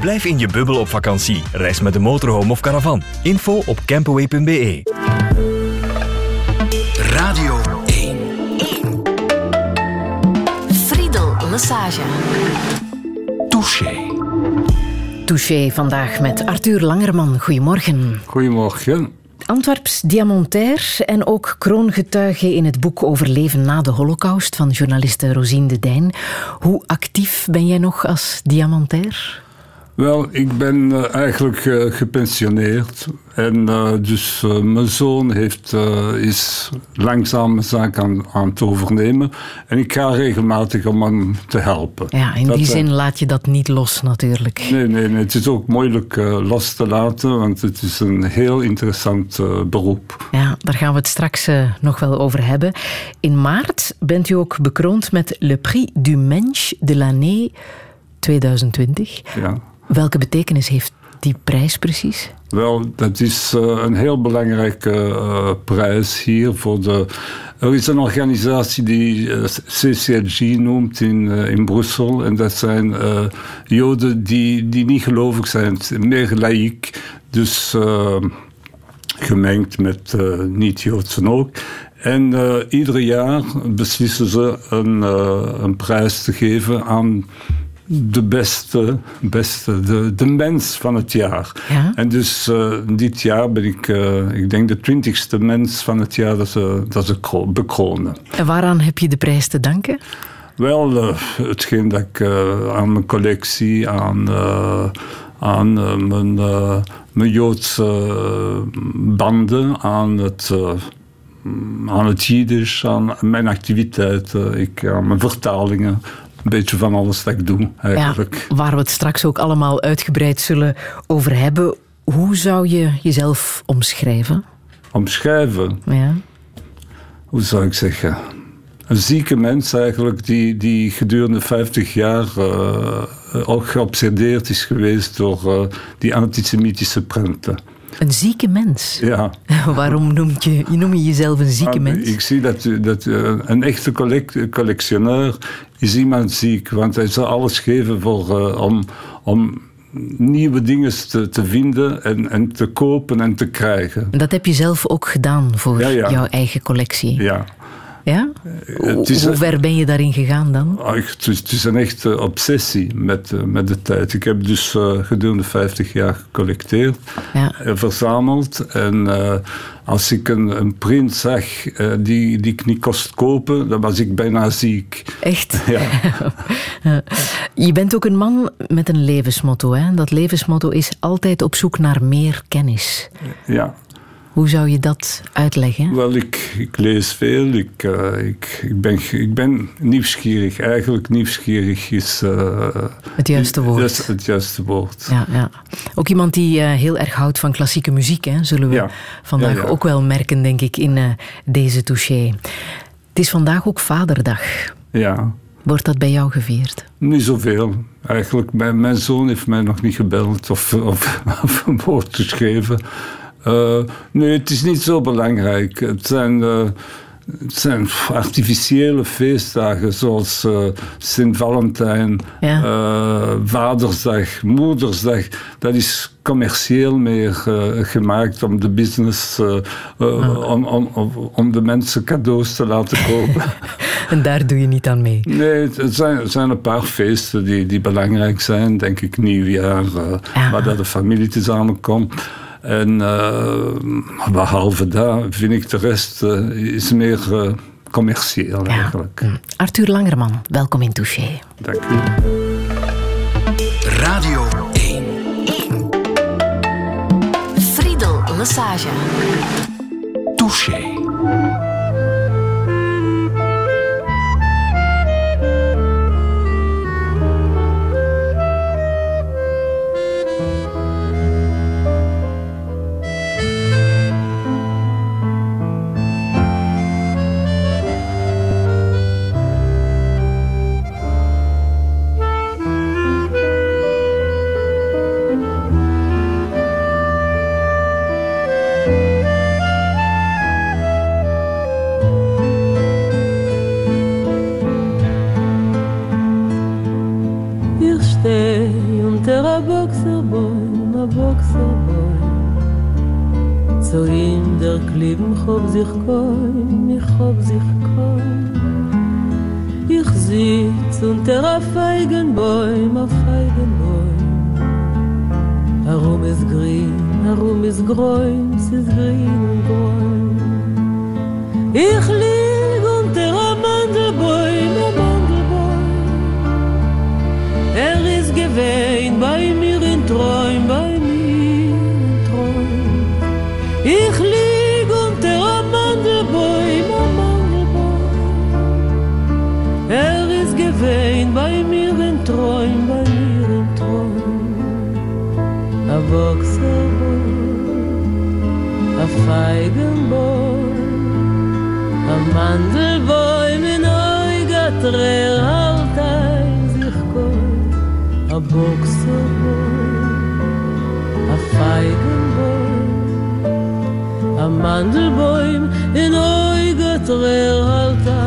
Blijf in je bubbel op vakantie. Reis met de motorhome of caravan. Info op campaway.be. Radio 1. Friedel Lassage. Touché. Touché vandaag met Arthur Langerman. Goedemorgen. Goedemorgen. Antwerps diamantair en ook kroongetuige in het boek over leven na de holocaust van journaliste Rosine de Dijn. Hoe actief ben jij nog als diamantair? Wel, ik ben uh, eigenlijk uh, gepensioneerd. En uh, dus mijn zoon heeft, is langzaam mijn zaak aan, aan het overnemen. En ik ga regelmatig om hem te helpen. Ja, in dat, die zin laat je dat niet los natuurlijk. Nee, nee, nee het is ook moeilijk los te laten, want het is een heel interessant beroep. Ja, daar gaan we het straks nog wel over hebben. In maart bent u ook bekroond met Le Prix du Mensch de l'année 2020. Ja. Welke betekenis heeft die prijs precies? Wel, dat is uh, een heel belangrijke uh, prijs hier voor de. Er is een organisatie die uh, noemt in, in Brussel. En dat zijn Joden die, die niet gelovig zijn, meer laïek. Dus gemengd met niet-Joodsen ook. En ieder jaar beslissen ze een, een prijs te geven aan de beste, beste de, de mens van het jaar. Ja? En dus uh, dit jaar ben ik, uh, ik denk, de twintigste mens van het jaar dat ze, dat ze bekronen. En waaraan heb je de prijs te danken? Wel, uh, hetgeen dat ik aan mijn collectie, aan, aan mijn, mijn Joodse banden, aan het aan het Jiddisch, aan mijn activiteiten, ik, aan mijn vertalingen een beetje van alles dat ik doe, eigenlijk. Ja, waar we het straks ook allemaal uitgebreid zullen over hebben. Hoe zou je jezelf omschrijven? Omschrijven? Ja. Hoe zou ik zeggen? Een zieke mens eigenlijk die, die gedurende 50 jaar uh, ook geobsedeerd is geweest door uh, die antisemitische prenten. Een zieke mens? Ja. Waarom noem je, noem je jezelf een zieke mens? Ik zie dat, dat een echte collect, collectioneur is iemand ziek, want hij zal alles geven voor, uh, om, om nieuwe dingen te, te vinden en, en te kopen en te krijgen. Dat heb je zelf ook gedaan voor ja, ja. jouw eigen collectie? Ja. Ja? Is, Hoe ver ben je daarin gegaan dan? Het is, het is een echte obsessie met, met de tijd. Ik heb dus uh, gedurende 50 jaar gecollecteerd ja. en verzameld. En uh, als ik een, een print zag uh, die, die ik niet kost kopen, dan was ik bijna ziek. Echt? Ja. je bent ook een man met een levensmotto. Hè? Dat levensmotto is altijd op zoek naar meer kennis. Ja. Hoe zou je dat uitleggen? Wel, ik, ik lees veel. Ik, uh, ik, ik, ben, ik ben nieuwsgierig. Eigenlijk nieuwsgierig is... Uh, het juiste woord. Dat is het juiste woord. Ja, ja. Ook iemand die uh, heel erg houdt van klassieke muziek, hè, zullen we ja. vandaag ja, ja. ook wel merken, denk ik, in deze touché. Het is vandaag ook Vaderdag. Ja. Wordt dat bij jou gevierd? Niet zoveel. Eigenlijk, mijn, mijn zoon heeft mij nog niet gebeld of, of, of een woord geschreven. Uh, nee, het is niet zo belangrijk. Het zijn, uh, het zijn artificiële feestdagen zoals uh, Sint-Valentijn, ja. Vadersdag, Moedersdag. Dat is commercieel meer gemaakt om de business, Ah. om, om, om, om, de mensen cadeaus te laten kopen. en daar doe je niet aan mee? Nee, het zijn, het zijn een paar feesten die, die belangrijk zijn. Denk ik nieuwjaar, ja. waar dat de familie samenkomt. En uh, behalve dat vind ik de rest uh, is meer uh, commercieel ja. eigenlijk. Arthur Langerman, welkom in Touché. Dank u. Radio 1. 1. Friedel Lassage. Touché. Zu ihm der Klippen hob sich koin, ich hob sich koin. Ich sitz unter a Feigenbäum, a Feigenbäum. Herum ist grün, herum ist grün, es ist grün und grün. Ich lieg unter a Mandelbäum, a Mandelbäum. Er ist gewähnt bei mir in Träum, bei A Boxerboy, a Feigenboy, a Mandelboy, min Eugatrer halt ein sich koi. A Boxerboy, a Feigenboy, a Mandelboy, in Eugatrer halt ein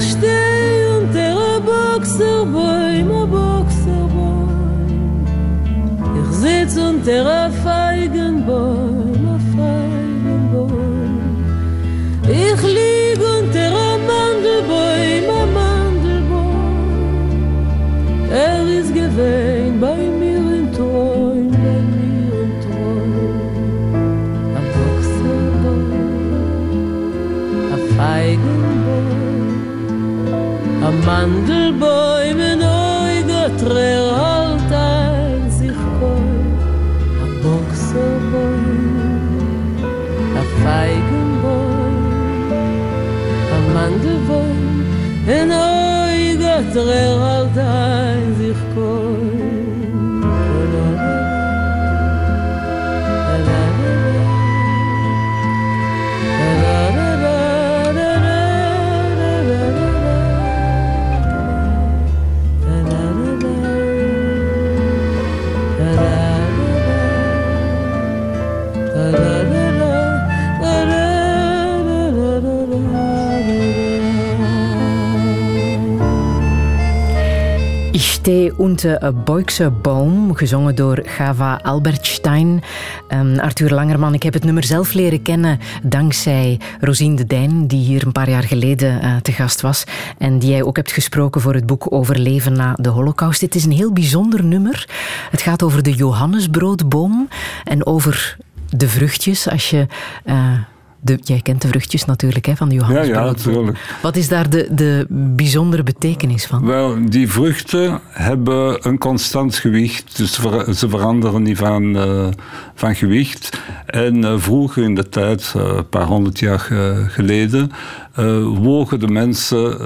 ach steh boxer boy ma boxer boy ich sitz unter a Mandelbäume mit Eugen Träger halt ein sich koi Am Boxerbäum A Feigenbäum A Mandelbäum In Eugen Träger Unter a Boykse Baum, gezongen door Gava Albertstein. Um, Arthur Langerman, ik heb het nummer zelf leren kennen dankzij Rosine de Dijn, die hier een paar jaar geleden uh, te gast was. En die jij ook hebt gesproken voor het boek Overleven na de Holocaust. Dit is een heel bijzonder nummer. Het gaat over de Johannesbroodboom en over de vruchtjes. Als je... Uh, de, jij kent de vruchtjes natuurlijk hè, van de Johannesbrood. Ja, ja, natuurlijk. Wat is daar de, de bijzondere betekenis van? Wel, die vruchten hebben een constant gewicht, dus ze veranderen niet van, uh, van gewicht. En uh, vroeger in de tijd, uh, een paar honderd jaar geleden, wogen de mensen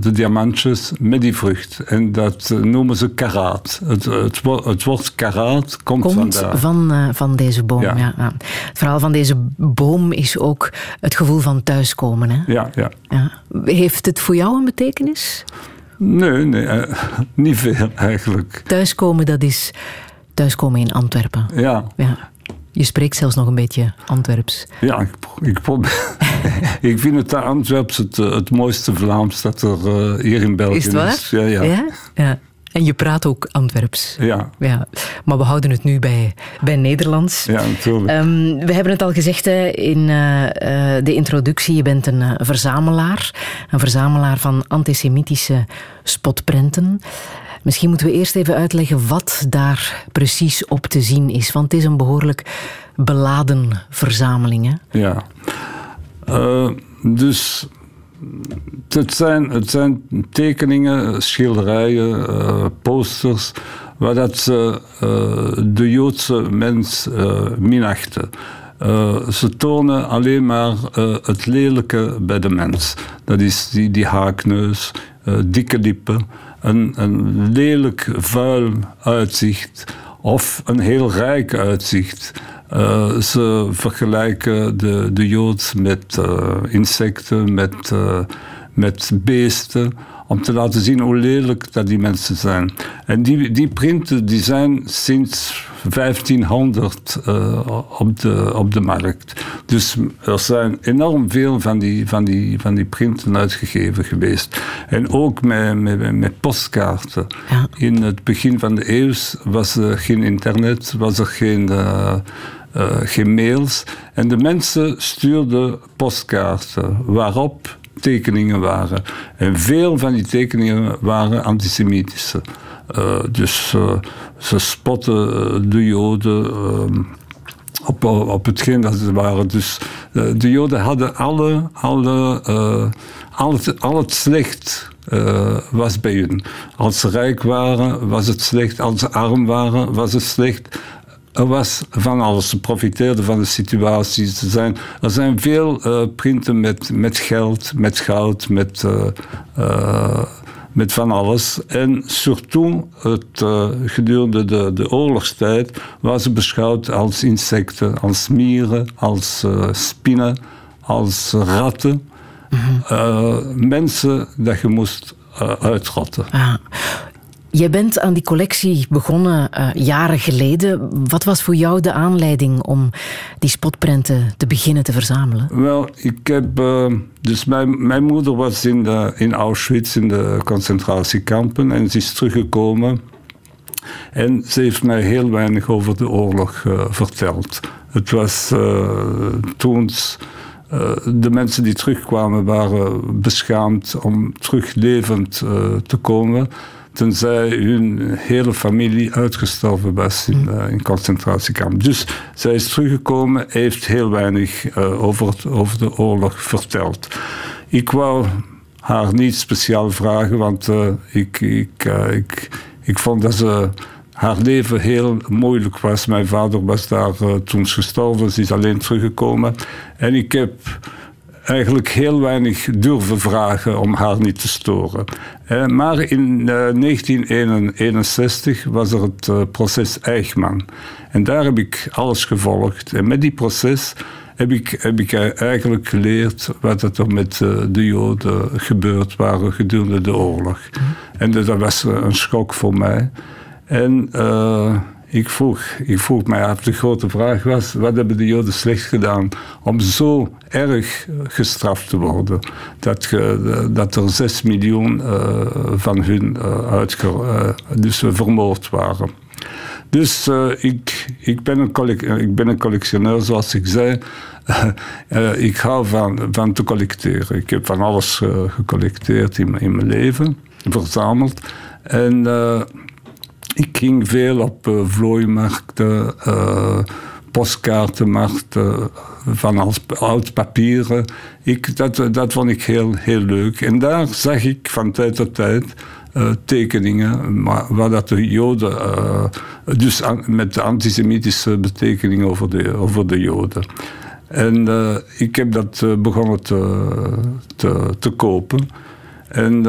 de diamantjes met die vrucht. En dat noemen ze karaat. Het, het, het woord karaat komt, komt vandaar. Van, van deze boom, ja. ja. Het verhaal van deze boom is ook het gevoel van thuiskomen. Hè? Ja, ja. ja. Heeft het voor jou een betekenis? Nee, nee niet veel eigenlijk. Thuiskomen, dat is thuiskomen in Antwerpen. Ja. ja. Je spreekt zelfs nog een beetje Antwerps. Ja, ik, ik probeer. ik vind het Antwerps het, het mooiste Vlaams dat er uh, hier in België is. Het waar? Is. Ja, ja. ja? ja. En je praat ook Antwerps. Ja. ja. Maar we houden het nu bij, bij Nederlands. Ja, natuurlijk. Um, we hebben het al gezegd hè, in uh, uh, de introductie. Je bent een uh, verzamelaar. Een verzamelaar van antisemitische spotprenten. Misschien moeten we eerst even uitleggen wat daar precies op te zien is. Want het is een behoorlijk beladen verzameling. Hè? Ja. dus het zijn, het zijn tekeningen, schilderijen, uh, posters, waar dat ze uh, de Joodse mens minachten. ze tonen alleen maar het lelijke bij de mens. Dat is die, die haakneus, dikke lippen, een, een lelijk vuil uitzicht, of een heel rijk uitzicht. Ze vergelijken de, de Jood met insecten, met, met beesten, om te laten zien hoe lelijk dat die mensen zijn. En die, die printen die zijn sinds 1500 op, de, op de markt. Dus er zijn enorm veel van die, van die, van die printen uitgegeven geweest. En ook met, met, met postkaarten. Ja. In het begin van de eeuw was er geen internet, was er geen uh, geen mails. En de mensen stuurden postkaarten waarop tekeningen waren. En veel van die tekeningen waren antisemitische. Uh, dus uh, ze spotten de Joden op, op hetgeen dat ze waren. Dus de Joden hadden alle, alle, al het slecht. was bij hun. Als ze rijk waren, was het slecht. Als ze arm waren, was het slecht er was van alles. Ze profiteerden van de situatie. Er zijn, er zijn veel uh, printen met, met geld, met goud, met, uh, uh, met van alles. En surtout het, gedurende de, de oorlogstijd waren ze beschouwd als insecten, als mieren, als spinnen, als ratten. Mm-hmm. mensen dat je moest uitrotten. Ah. Jij bent aan die collectie begonnen uh, jaren geleden. Wat was voor jou de aanleiding om die spotprenten te beginnen te verzamelen? Wel, ik heb. Uh, dus mijn, mijn moeder was in, de, in Auschwitz, in de concentratiekampen, en ze is teruggekomen. En ze heeft mij heel weinig over de oorlog uh, verteld. Het was toen. de mensen die terugkwamen waren beschaamd om terug levend te komen tenzij hun hele familie uitgestorven was in, uh, in concentratiekamp. Dus zij is teruggekomen, heeft heel weinig uh, over, over de oorlog verteld. Ik wou haar niet speciaal vragen, want uh, ik, ik, ik, ik vond dat ze haar leven heel moeilijk was. Mijn vader was daar toen gestorven, ze is alleen teruggekomen. En ik heb eigenlijk heel weinig durven vragen om haar niet te storen. Eh, maar in 1961 eh, was er het eh, proces Eichmann. En daar heb ik alles gevolgd. En met die proces heb ik, heb ik eigenlijk geleerd wat er met de Joden gebeurd waren gedurende de oorlog. En dat was een schok voor mij. En ik vroeg, ik vroeg mij af, de grote vraag was, wat hebben de Joden slecht gedaan om zo erg gestraft te worden? Dat, dat er zes miljoen uh, van hun uh, dus vermoord waren. Dus ik, ik, ben een ik ben een collectioneur, zoals ik zei. ik hou van, van te collecteren. Ik heb van alles gecollecteerd in, in mijn leven, verzameld. En ik ging veel op uh, vlooimarkten, uh, postkaartenmarkten, van als oud papieren. Ik, dat, dat vond ik heel, heel leuk. En daar zag ik van tijd tot tijd tekeningen, maar waar dat de Joden, dus met antisemitische betekening over de, over de Joden. En ik heb dat begonnen te, te, te kopen. En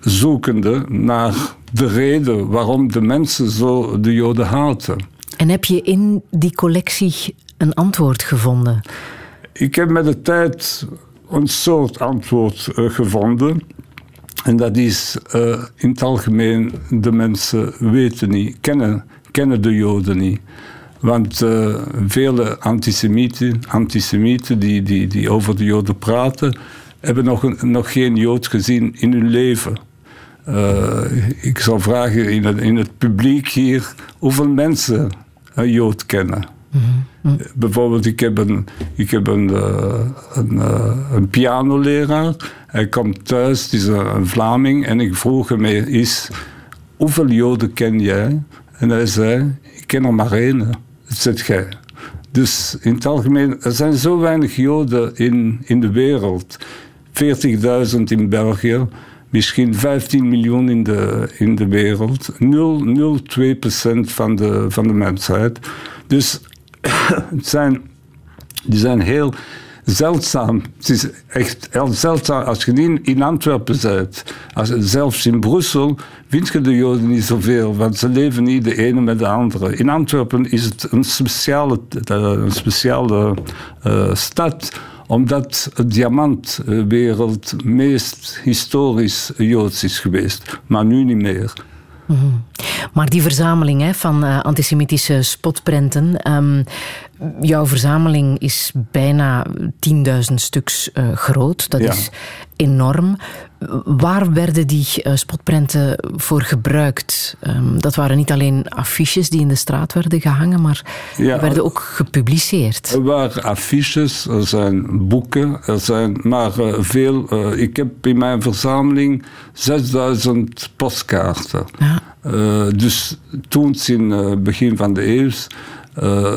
zoekende naar de reden waarom de mensen zo de Joden haten. En heb je in die collectie een antwoord gevonden? Ik heb met de tijd een soort antwoord uh, gevonden. En dat is uh, in het algemeen, de mensen weten niet, kennen, kennen de Joden niet. Want uh, vele antisemieten, antisemieten die, die, die over de Joden praten, hebben nog, een, nog geen Jood gezien in hun leven. Uh, ik zal vragen in het, in het, publiek hier hoeveel mensen een Jood kennen. Mm -hmm. Bijvoorbeeld, ik heb een, ik heb een, uh, een, uh, een pianoleraar. Hij komt thuis, het is een, een Vlaming, en ik vroeg hem eens: hoeveel Joden ken jij? En hij zei: ik ken er maar één. Dat zit jij. Dus in het algemeen, er zijn zo weinig Joden in, in de wereld. 40.000 in België misschien 15 miljoen in de, in de wereld. 0,02% van de, van de mensheid. Dus het zijn, die zijn heel, zeldzaam. Het is echt heel zeldzaam. Als je niet in Antwerpen bent, als, zelfs in Brussel, vind je de Joden niet zoveel, want ze leven niet de ene met de andere. In Antwerpen is het een speciale, eh, een speciale uh, stad omdat het diamantwereld meest historisch Joods is geweest, maar nu niet meer. Mm Maar die verzameling hè, van uh, antisemitische spotprenten, um, jouw verzameling is bijna 10.000 stuks uh, groot. Dat ja. is enorm. Waar werden die uh, spotprenten voor gebruikt? Um, dat waren niet alleen affiches die in de straat werden gehangen, maar ja, die werden ook gepubliceerd. Er waren affiches, er zijn boeken, er zijn maar uh, veel. Uh, ik heb in mijn verzameling 6000 postkaarten. Ja. dus toen, in het begin van de eeuw, uh,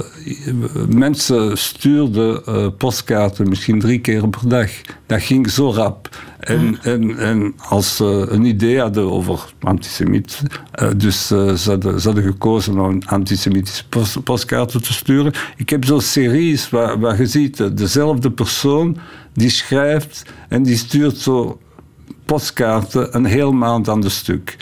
mensen stuurden uh, postkaarten misschien drie keer per dag. Dat ging zo rap. En, ah. en, en als ze een idee hadden over antisemiet, uh, dus ze hadden, ze, hadden, gekozen om antisemitische post, postkaarten te sturen. Ik heb zo'n series waar, waar je ziet dezelfde persoon die schrijft en die stuurt zo postkaarten een heel maand aan de stuk.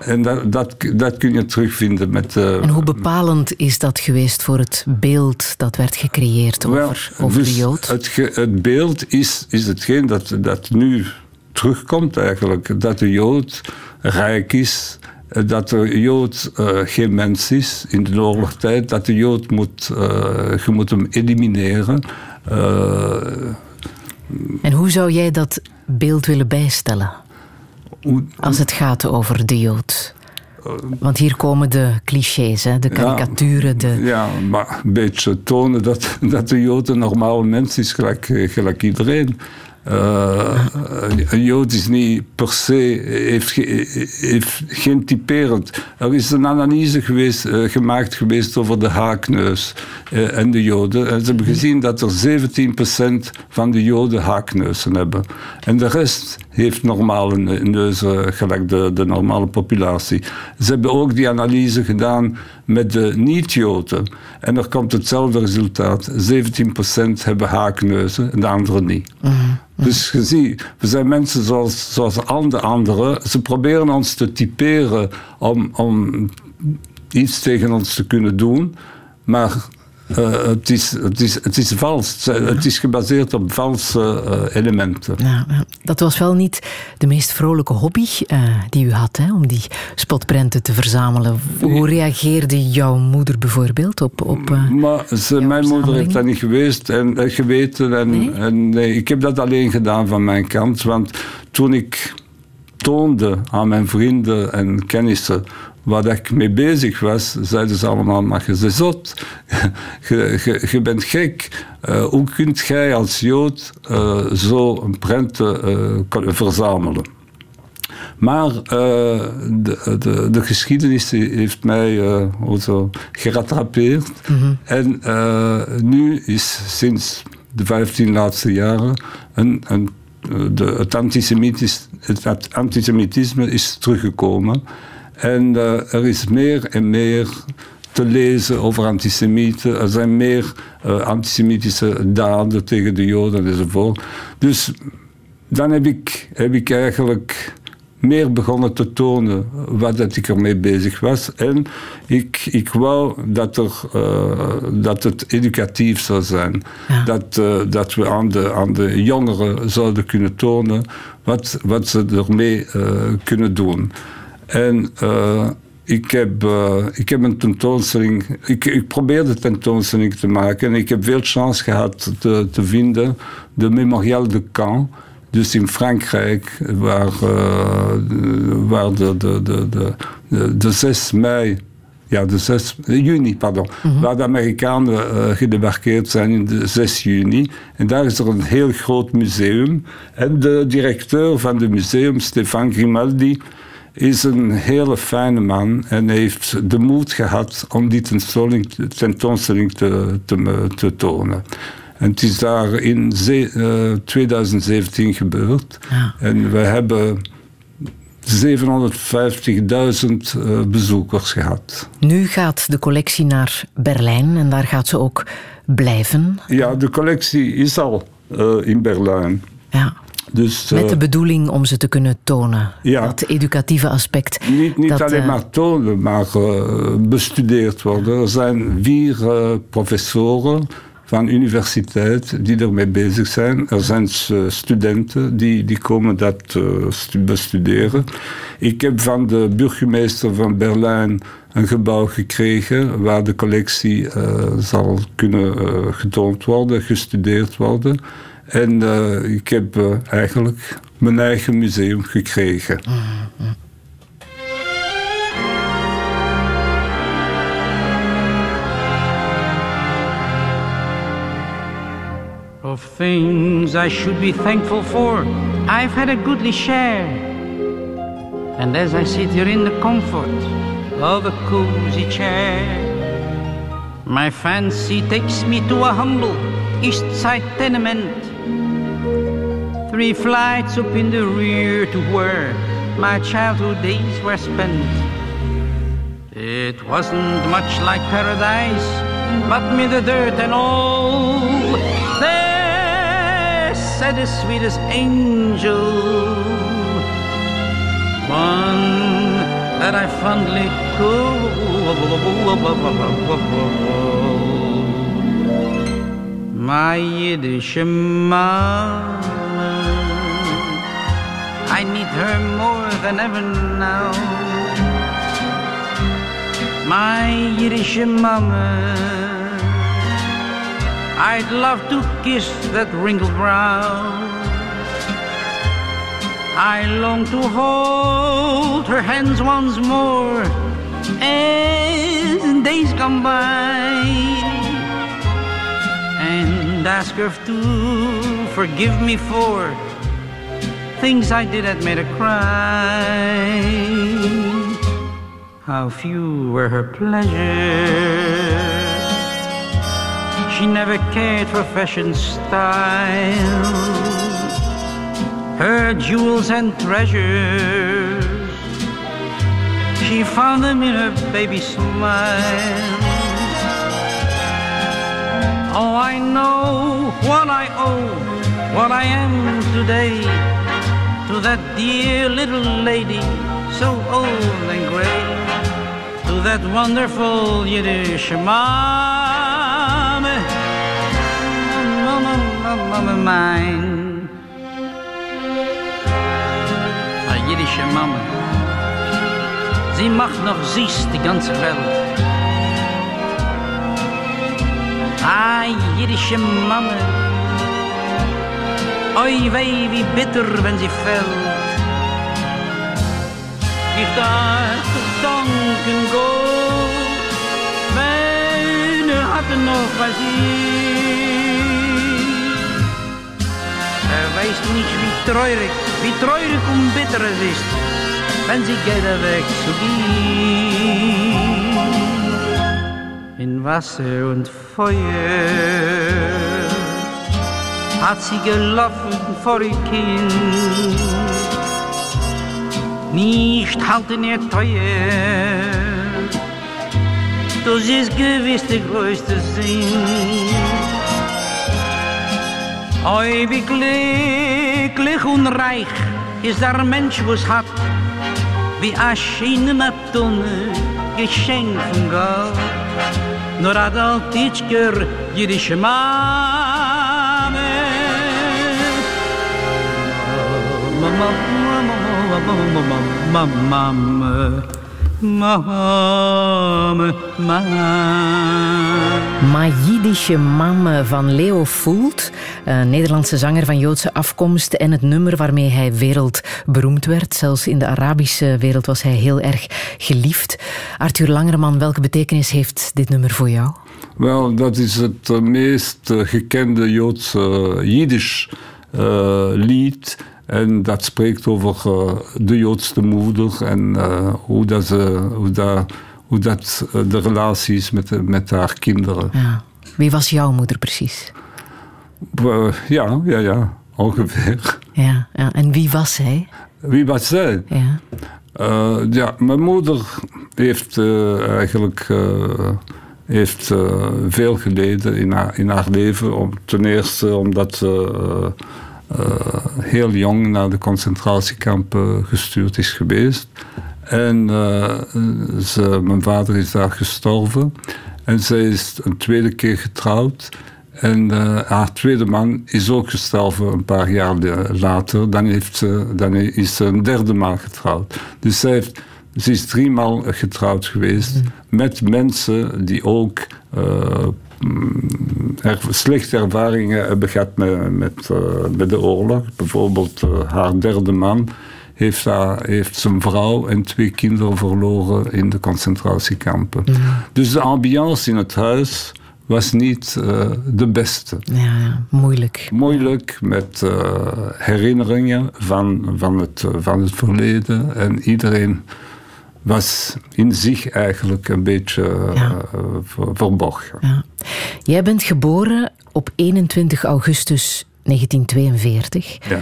En dat, dat, dat, kun je terugvinden met... Uh, en hoe bepalend is dat geweest voor het beeld dat werd gecreëerd over, well, over dus de Jood? Het, het, beeld is, is hetgeen dat, dat nu terugkomt eigenlijk. Dat de Jood rijk is, dat de Jood uh, geen mens is in de oorlogstijd, dat de Jood moet, uh, je moet hem elimineren. En hoe zou jij dat beeld willen bijstellen? Als het gaat over de Jood. Want hier komen de clichés, hè? de karikaturen. Ja, de... ja, maar een beetje tonen dat, dat de Jood een normale mens is, gelijk, gelijk iedereen. Uh, een Jood is niet per se, heeft, geen typerend. Er is een analyse geweest, uh, gemaakt geweest over de haakneus uh, en de Joden. En ze hebben gezien dat er 17% van de Joden haakneuzen hebben. En de rest heeft normale neuzen, gelijk de, de normale populatie. Ze hebben ook die analyse gedaan met de niet-Joden. En er komt hetzelfde resultaat. 17% hebben haakneuzen en de anderen niet. Mm -hmm. Dus je ziet, we zijn mensen zoals, zoals al de anderen. Ze proberen ons te typeren om, om iets tegen ons te kunnen doen. Maar uh, het, is, het, is, het is vals. Het is gebaseerd op valse uh, elementen. Ja, dat was wel niet de meest vrolijke hobby uh, die u had, hè, om die spotprenten te verzamelen. Hoe reageerde jouw moeder bijvoorbeeld op, op maar ze, Mijn moeder heeft dat niet geweest en, geweten. En, nee? en nee, ik heb dat alleen gedaan van mijn kant. Want toen ik toonde aan mijn vrienden en kennissen waar ik mee bezig was, zeiden ze allemaal, maar je bent zot, je, je, je, bent gek. Uh, hoe kunt jij als Jood uh, zo een prenten uh, verzamelen? Maar de, de, de, geschiedenis heeft mij also gerattrapeerd. Mm -hmm. En nu is sinds de 15 laatste jaren een, een de, het, antisemitis, het antisemitisme is teruggekomen. En uh, er is meer en meer te lezen over antisemieten. Er zijn meer uh, antisemitische daden tegen de Joden enzovoort. Dus dan heb ik, heb ik eigenlijk meer begonnen te tonen wat ik ermee bezig was. En ik, ik wou dat, er, uh, dat het educatief zou zijn. Ja. Dat, uh, dat we aan de, aan de jongeren zouden kunnen tonen wat, wat ze ermee uh, kunnen doen. En uh, ik, heb, uh, ik heb een tentoonstelling. Ik, ik probeerde tentoonstelling te maken en ik heb veel chance gehad te, te vinden. De Memorial de Caen. Dus in Frankrijk, waar, uh, waar de, de, de, de, de 6 mei ja, de 6 juni, pardon. Mm -hmm. Waar de Amerikanen uh, gedebarkeerd zijn in de 6 juni. En daar is er een heel groot museum. En de directeur van het museum, Stefan Grimaldi, is een hele fijne man en heeft de moed gehad om die tentoonstelling, tentoonstelling te, te, te tonen. En het is daar in uh, 2017 gebeurd. Ja. En we hebben 750.000 uh, bezoekers gehad. Nu gaat de collectie naar Berlijn en daar gaat ze ook blijven. Ja, de collectie is al eh, in Berlijn. Ja. Dus, Met eh, de bedoeling om ze te kunnen tonen. Ja. Dat educatieve aspect. Niet, niet dat, alleen eh, maar tonen, maar eh, bestudeerd worden. Er zijn vier eh, professoren van universiteit die ermee bezig zijn. Er zijn eh, studenten die, die komen dat eh, stu- bestuderen. Ik heb van de burgemeester van Berlijn een gebouw gekregen waar de collectie eh, zal kunnen eh, getoond worden, gestudeerd worden. En eh, ik heb eh, eigenlijk mijn eigen museum gekregen. Of things I should be thankful for, I've had a goodly share. And as I sit here in the comfort of a cozy chair, my fancy takes me to a humble east side tenement. Three flights up in the rear to where my childhood days were spent. It wasn't much like paradise, but me the dirt and all. There sat the sweetest angel, one that I fondly call my Yiddish. I need her more than ever now my Yiddish mama. I'd love to kiss that wrinkled brow. I long to hold her hands once more as days come by and ask her to forgive me for things I did that made her cry. How few were her pleasures. She never cared for fashion style. Her jewels and treasures, she found them in her baby smile. Oh, I know what I owe, what I am today to that dear little lady, so old and gray, to that wonderful Yiddish mama, mama, mama, mine. Eine jiddische Mama, sie macht noch süß die ganze Welt. Ah, jiddische Mama, oi weh, wie bitter, wenn sie fällt. Ich darf danken Gott, wenn er noch was ich. Er weiß nicht, wie treurig, wie treurig und bitter es ist, wenn sie geht er weg zu gehen. In Wasser und Feuer hat sie gelaufen vor ihr Kind. Nicht halten ihr teuer, das ist gewiss der größte Sinn. Oi, wie glücklich und reich ist der Mensch, was hat, wie a schöne Matone, Geschenk von Gott. Nur hat altitschker jüdische Mame. Ma Jiddische Mam van Leo Voelt, een Nederlandse zanger van Joodse afkomst en het nummer waarmee hij wereldberoemd werd. Zelfs in de Arabische wereld was hij heel erg geliefd. Arthur Langerman, welke betekenis heeft dit nummer voor jou? Wel, dat is het eh, meest eh, gekende Joodse eh, Jiddisch eh, lied. En dat spreekt over eh, de Joodse moeder en eh, hoe, dat ze, hoe, dat, hoe dat eh, de relatie is met, met haar kinderen. Ja. Wie was jouw moeder precies? Ja, ja, ja, ongeveer. Ja, ja. En wie was zij? Wie was zij? Ja. Ja, mijn moeder heeft eigenlijk heeft veel geleden in haar, in haar leven. Om, ten eerste omdat ze heel jong naar de concentratiekampen gestuurd is geweest. En ze, mijn vader is daar gestorven. En zij is een tweede keer getrouwd. En haar tweede man is ook gestorven een paar jaar later. Dan, heeft ze, dan is ze een derde maal getrouwd. Dus zij heeft ze is driemaal getrouwd geweest mhm. met mensen die ook uh, slechte ervaringen hebben gehad met, met, met de oorlog. Bijvoorbeeld uh, haar derde man heeft, haar, heeft zijn vrouw en twee kinderen verloren in de concentratiekampen. Dus de ambiance in het huis was niet uh, de beste. Ja, ja, moeilijk. Moeilijk met uh, herinneringen van, van, het, van het verleden. En iedereen was in zich eigenlijk een beetje ja. uh, verborgen. Ja. Jij bent geboren op 21 augustus 1942. Ja.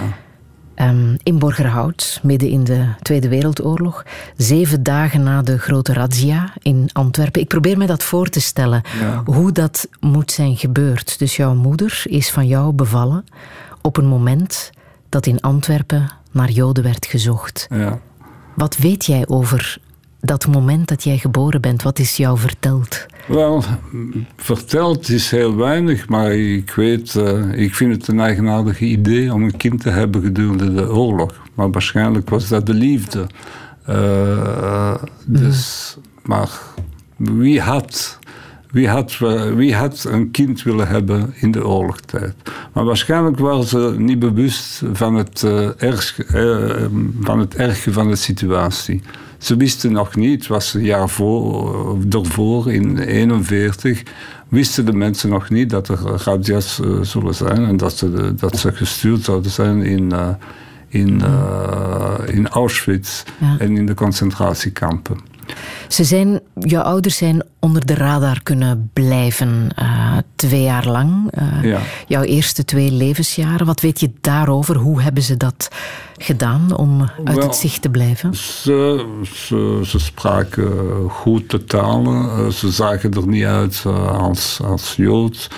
Um, in Borgerhout, midden in de Tweede Wereldoorlog. Zeven dagen na de grote razzia in Antwerpen. Ik probeer me dat voor te stellen, ja. hoe dat moet zijn gebeurd. Dus jouw moeder is van jou bevallen op een moment dat in Antwerpen naar Joden werd gezocht. Ja. Wat weet jij over dat moment dat jij geboren bent, wat is jou verteld? Wel, verteld is heel weinig, maar ik weet, uh, ik vind het een eigenaardig idee om een kind te hebben gedurende de oorlog. Maar waarschijnlijk was dat de liefde. Uh, dus, maar wie had, wie, had, wie had een kind willen hebben in de oorlogstijd? Maar waarschijnlijk waren ze niet bewust van het, uh, erg, van het erge van de situatie. Ze wisten nog niet, het was een jaar voor, ervoor, in 1941, wisten de mensen nog niet dat er radia's uh, zullen zijn en dat ze, dat ze gestuurd zouden zijn in, uh, in, uh, in Auschwitz ja. en in de concentratiekampen. Ze zijn, jouw ouders zijn onder de radar kunnen blijven uh, twee jaar lang. Uh, ja. Jouw eerste twee levensjaren. Wat weet je daarover? Hoe hebben ze dat gedaan om uit het zicht te blijven? Ze, ze, ze spraken goed de talen. Uh, ze zagen er niet uit als, als Jood.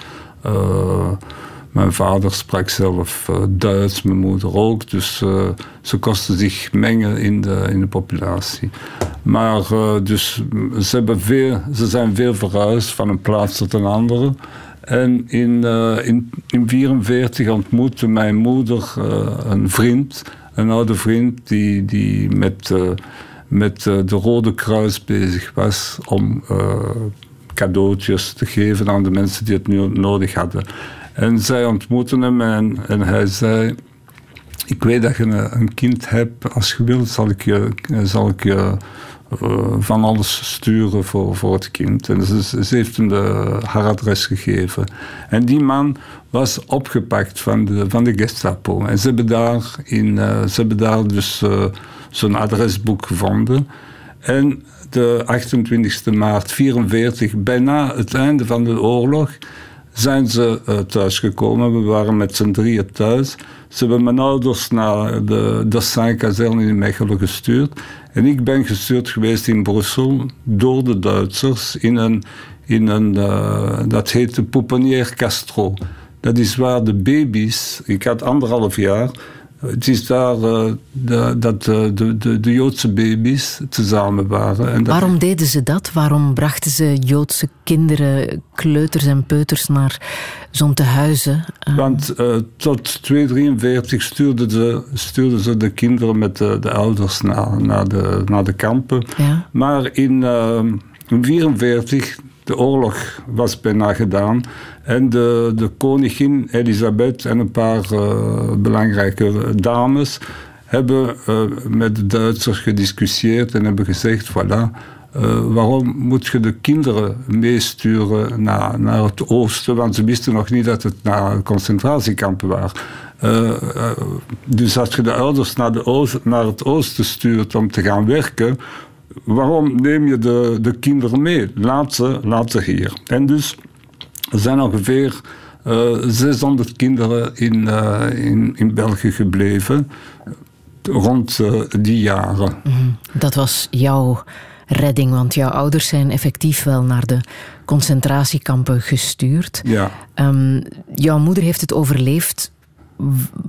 Mijn vader sprak zelf uh, Duits, mijn moeder ook. Dus uh, ze kosten zich mengen in de, in de populatie. Maar uh, dus, ze, hebben veel, ze zijn veel verhuisd van een plaats tot een andere. En in 1944 in, in ontmoette mijn moeder een vriend, een oude vriend, die, die met, met de Rode Kruis bezig was om cadeautjes te geven aan de mensen die het nu nodig hadden. En zij ontmoetten hem en, hij zei... Ik weet dat je een, kind hebt. Als je wilt, zal ik je, zal ik je uh, van alles sturen voor, voor het kind. En ze, heeft hem haar adres gegeven. En die man was opgepakt van de, van de Gestapo. En ze hebben daar, in, uh, ze daar dus uh, zo'n adresboek gevonden. En de 28 maart 1944, bijna het einde van de oorlog zijn ze uh, thuisgekomen. We waren met z'n drieën thuis. Ze hebben mijn ouders naar de Dassain-kazerne in Mechelen gestuurd. En ik ben gestuurd geweest in Brussel door de Duitsers in een, in een uh, dat heette Pouponnière Castro. Dat is waar de baby's, ik had anderhalf jaar, het is daar uh, de, dat uh, de, de, de, Joodse baby's tezamen waren. En Waarom deden ze dat? Waarom brachten ze Joodse kinderen, kleuters en peuters naar zo'n tehuizen? Uh... Want tot 243 stuurden ze, stuurden ze de kinderen met de, de ouders naar, naar, de, naar de kampen. Ja. Maar in 1944 de oorlog was bijna gedaan. En de, de koningin Elisabeth en een paar uh, belangrijke dames hebben uh, met de Duitsers gediscussieerd en hebben gezegd: voilà. Uh, waarom moet je de kinderen meesturen naar, naar het oosten? Want ze wisten nog niet dat het naar concentratiekampen waren. dus als je de ouders naar, de oost, naar het oosten stuurt om te gaan werken, waarom neem je de, de kinderen mee? Laat ze, laat ze hier. En dus er zijn ongeveer uh, eh, 600 kinderen in, uh, in, in België gebleven rond uh, die jaren. Mhm. Dat was jouw redding, want jouw ouders zijn effectief wel naar de concentratiekampen gestuurd. Ja. Ehm, jouw moeder heeft het overleefd.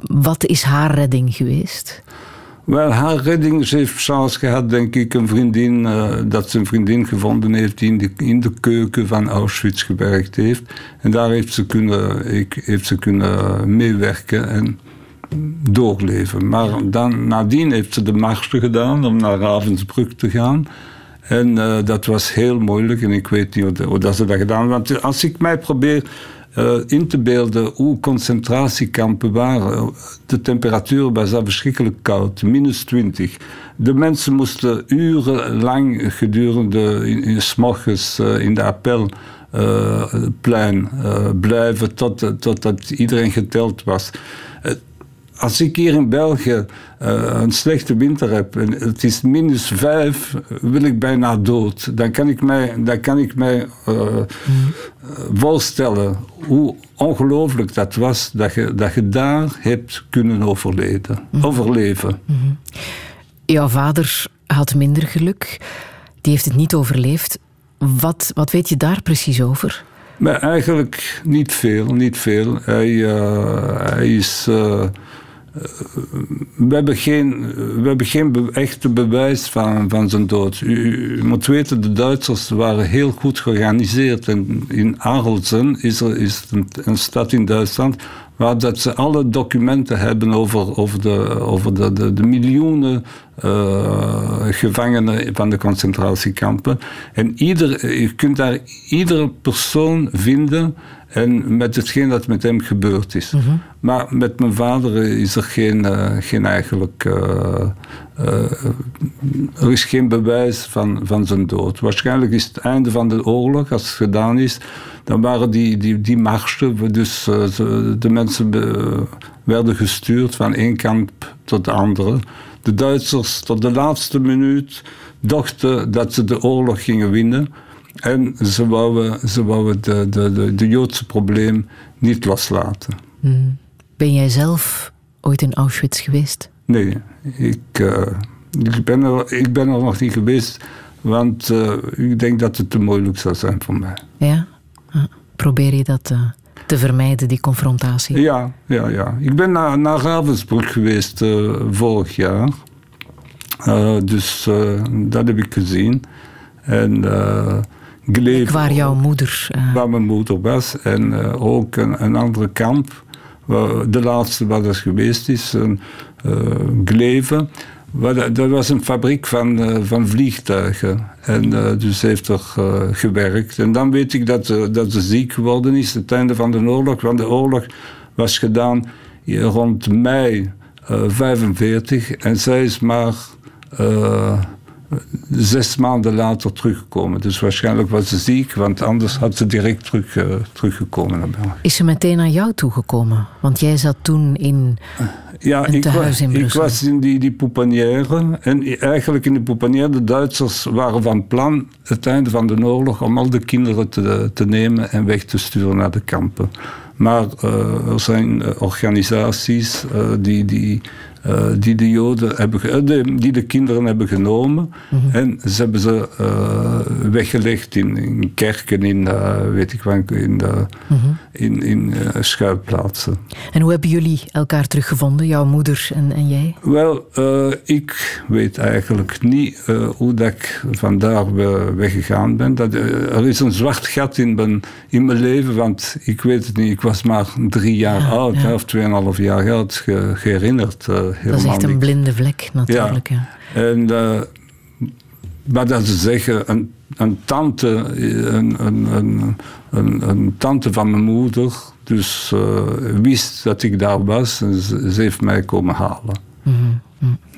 Wat is haar redding geweest? Wel, haar redding, ze heeft chance gehad, denk ik, een vriendin, eh, dat ze een vriendin gevonden heeft die in de, keuken van Auschwitz gewerkt heeft. En daar heeft ze kunnen, ik, heeft ze kunnen meewerken en doorleven. Maar dan, nadien heeft ze de marche gedaan om naar Ravensbrück te gaan. En eh, dat was heel moeilijk en ik weet niet hoe, dat ze dat gedaan hebben. Want als ik mij probeer eh, in te beelden hoe concentratiekampen waren. De temperatuur was daar verschrikkelijk koud, minus 20. De mensen moesten urenlang gedurende in, in 's morgens eh, in de appel eh, blijven tot, totdat iedereen geteld was. Als ik hier in België eh, een slechte winter heb en het is minus vijf, wil ik bijna dood. Dan kan ik mij, dan kan ik mij eh, eh, voorstellen hoe ongelooflijk dat was dat je, dat je daar hebt kunnen overleven. overleven. Jouw vader had minder geluk. Die heeft het niet overleefd. Wat, wat weet je daar precies over? Maar eigenlijk niet veel, niet veel. Hij, hij is... we hebben geen, we hebben geen echte bewijs van, van zijn dood. U, moet weten, de Duitsers waren heel goed georganiseerd. En in Arelsen is er is een, stad in Duitsland waar dat ze alle documenten hebben over, over, de, over de, de, de miljoenen eh, gevangenen van de concentratiekampen. En ieder, je kunt daar iedere persoon vinden en met hetgeen dat met hem gebeurd is. Maar met mijn vader is er geen, eh, geen eigenlijk. eh, eh, er is geen bewijs van, van zijn dood. Waarschijnlijk is het einde van de oorlog, als het gedaan is, dan waren die, die, die marsen, dus de mensen werden gestuurd van één kamp tot de andere. De Duitsers tot de laatste minuut dachten dat ze de oorlog gingen winnen. En ze wouden, ze wouden de, de, de, de Joodse probleem niet loslaten. Ben jij zelf ooit in Auschwitz geweest? Nee, ik, eh, ik, ben er, ik ben er nog niet geweest, want eh, ik denk dat het te moeilijk zou zijn voor mij. Ja? Ah, Probeer je dat eh, te vermijden, die confrontatie? Ja, ja, ja. Ik ben naar, naar Ravensbrück geweest vorig jaar. Dus dat heb ik gezien. En geleefd. Waar jouw moeder... eh, Waar mijn moeder was. En eh, ook een, een andere kamp. Waar, de laatste waar dat geweest is. Een, uh, Gleven. Waar, dat- was een fabriek van, eh, van vliegtuigen. En eh, dus heeft er eh, gewerkt. En dan weet ik dat, ze- dat ze ziek geworden is. Het einde van de oorlog. Want de oorlog was gedaan rond mei eh 45. En zij is maar... zes maanden later teruggekomen. Dus waarschijnlijk was ze ziek, want anders had ze direct terug, eh, teruggekomen naar België. Is ze meteen naar jou toegekomen? Want jij zat toen in Ja, een ik, wa- tehuis in ik was in die, die pouponnière. En eigenlijk in die pouponnière, de Duitsers waren van plan het einde van de oorlog om al de kinderen te, te nemen en weg te sturen naar de kampen. Maar eh, er zijn eh, organisaties die, die, eh, die de Joden hebben, eh, de, die de kinderen hebben genomen. Mhm. En ze hebben ze eh, weggelegd in, in kerken, in, eh, weet ik wat, in, Mhm. in, in schuilplaatsen. En hoe hebben jullie elkaar teruggevonden, jouw moeder en, en jij? Wel, ik weet eigenlijk niet hoe dat ik vandaar we- weggegaan ben. Dat, er is een zwart gat in mijn, in mijn leven, want ik weet het niet. Ik was maar drie jaar oud, ja. of tweeënhalf jaar oud, ge, geherinnerd. Helemaal Dat is echt een niks. blinde vlek, natuurlijk. Ja. En, eh, maar dat ze zeggen, een, een tante, een, tante van mijn moeder, dus eh, wist dat ik daar was en ze, ze heeft mij komen halen. Het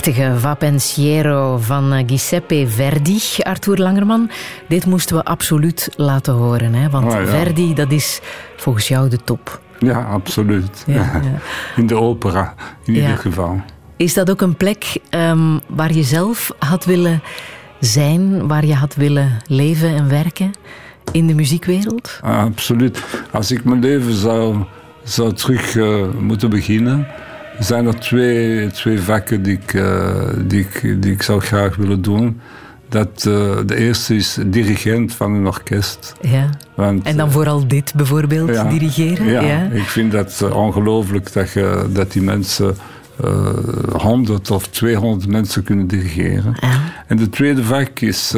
prachtige Va Pensiero van eh, Giuseppe Verdi, Arthur Langerman. Dit moesten we absoluut laten horen, hè? want Oh, ja. Verdi, dat is volgens jou de top. Ja, absoluut. Ja, ja. In de opera, in ieder geval. Is dat ook een plek ehm, waar je zelf had willen zijn, waar je had willen leven en werken in de muziekwereld? Ah, absoluut. Als ik mijn leven zou, zou terug eh, moeten beginnen, zijn er twee, twee vakken die ik, eh, die, ik, die ik zou graag willen doen. Dat, eh, de eerste is dirigent van een orkest. Ja. Want, En dan vooral dit bijvoorbeeld, Ja. dirigeren? Ja, ik vind dat eh, ongelooflijk dat, je, dat die mensen eh 100 of 200 mensen kunnen dirigeren. Ja. En de tweede vak is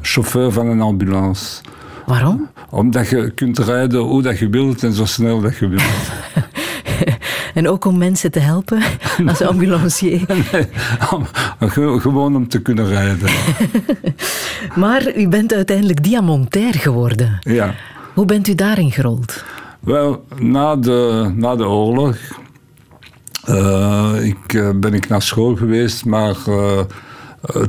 chauffeur van een ambulance. Waarom? Omdat je kunt rijden hoe dat je wilt en zo snel dat je wilt. En ook om mensen te helpen als ambulancier. Ge- Gewoon om te kunnen rijden. Maar u bent uiteindelijk diamantair geworden. Ja. Hoe bent u daarin gerold? Wel, na de, na de oorlog eh, ik, eh, ben ik naar school geweest, maar eh,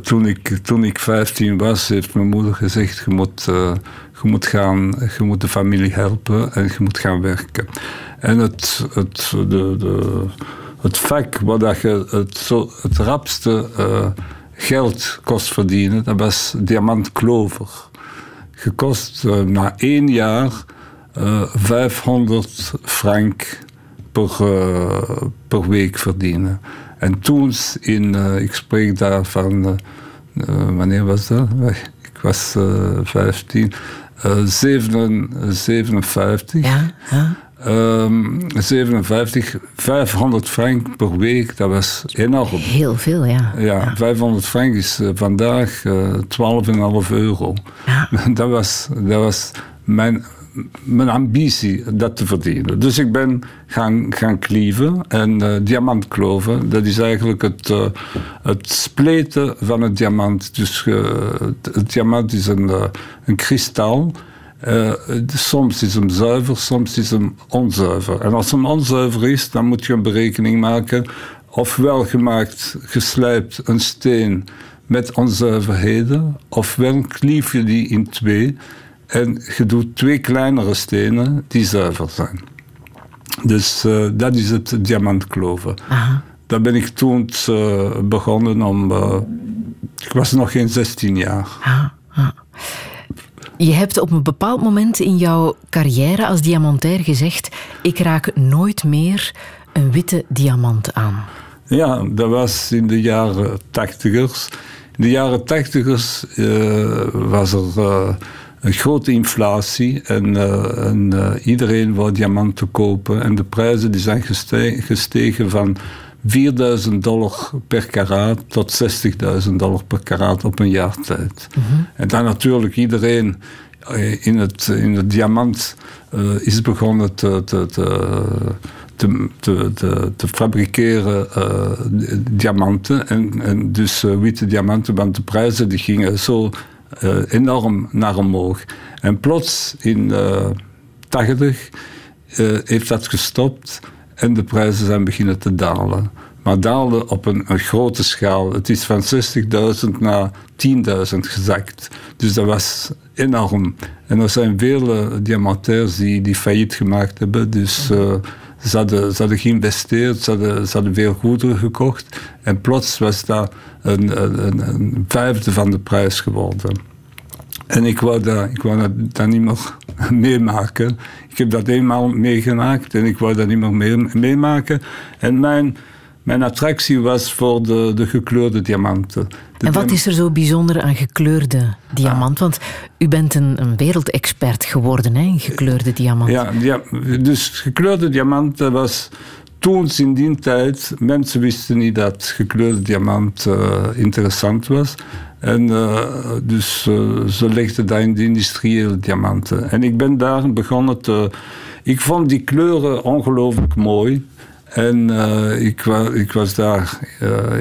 toen, ik, toen ik 15 was, heeft mijn moeder gezegd: je moet, je moet, gaan, je moet de familie helpen en je moet gaan werken. En het, het, het vak waar je het, zo, het rapste eh, geld kost verdienen, dat was diamantklover. Gekost eh, na één jaar eh 500 frank per, eh, per week verdienen. En toen, in, eh, ik spreek daar van, eh, eh, wanneer was dat? Ik was eh 15, eh, zeven- 57. Ja, ja. Ehm, 57, 500 frank per week, dat was enorm. Heel veel, ja. Ja, 500 frank is eh, vandaag eh 12,5 euro. Dat was, dat was mijn, mijn ambitie, dat te verdienen. Dus ik ben gaan, gaan klieven en eh diamantkloven, dat is eigenlijk het, eh, het spleten van het diamant. Dus eh, het, diamant is een, eh, een kristal. Eh, soms is hem zuiver, soms is hem onzuiver. En als hem onzuiver is, dan moet je een berekening maken. Ofwel gemaakt, geslijpt een steen met onzuiverheden, ofwel klief je die in twee en je doet twee kleinere stenen die zuiver zijn. Dus eh, dat is het diamantkloven. Daar ben ik toen eh, begonnen om. ik was nog geen 16 jaar. Je hebt op een bepaald moment in jouw carrière als diamantair gezegd: Ik raak nooit meer een witte diamant aan. Ja, dat was in de jaren tachtigers. In de jaren tachtigers eh, was er eh, een grote inflatie en, eh, en iedereen wou diamanten kopen. En de prijzen die zijn geste- gestegen van 4000 dollar per karaat tot 60.000 dollar per karaat op een jaar tijd. En dan natuurlijk iedereen eh, in het, in het diamant eh, is begonnen te, te, te, te, te, te, te fabriceren eh, diamanten. En, en dus witte diamanten, want de prijzen die gingen zo enorm naar omhoog. En plots in eh 80 eh, heeft dat gestopt en de prijzen zijn beginnen te dalen. Maar daalden op een, grote schaal. Het is van 60.000 naar 10.000 gezakt. Dus dat was enorm. En er zijn veel diamantairs die, die failliet gemaakt hebben. Dus eh, ze, hadden, ze hadden geïnvesteerd, ze hadden, veel goederen gekocht. En plots was dat een vijfde van de prijs geworden. En ik wou dat, ik wou dat, dat niet meer meemaken. Ik heb dat eenmaal meegemaakt en ik wou dat niet meer mee- meemaken. En mijn, mijn attractie was voor de, de gekleurde diamanten. De En wat is er zo bijzonder aan gekleurde diamant? Want u bent een, een wereldexpert geworden hè, in gekleurde diamant. Ja, ja, dus gekleurde diamanten was toen in die tijd, mensen wisten niet dat gekleurde diamant eh, interessant was. En eh, dus eh, ze legden dat in de industriële diamanten. En ik ben daar begonnen te... Ik vond die kleuren ongelooflijk mooi. En eh, ik, ik was daar.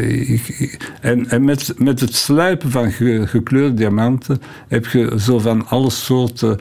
ik, en met, met het slijpen van ge- gekleurde diamanten heb je zo van alle soorten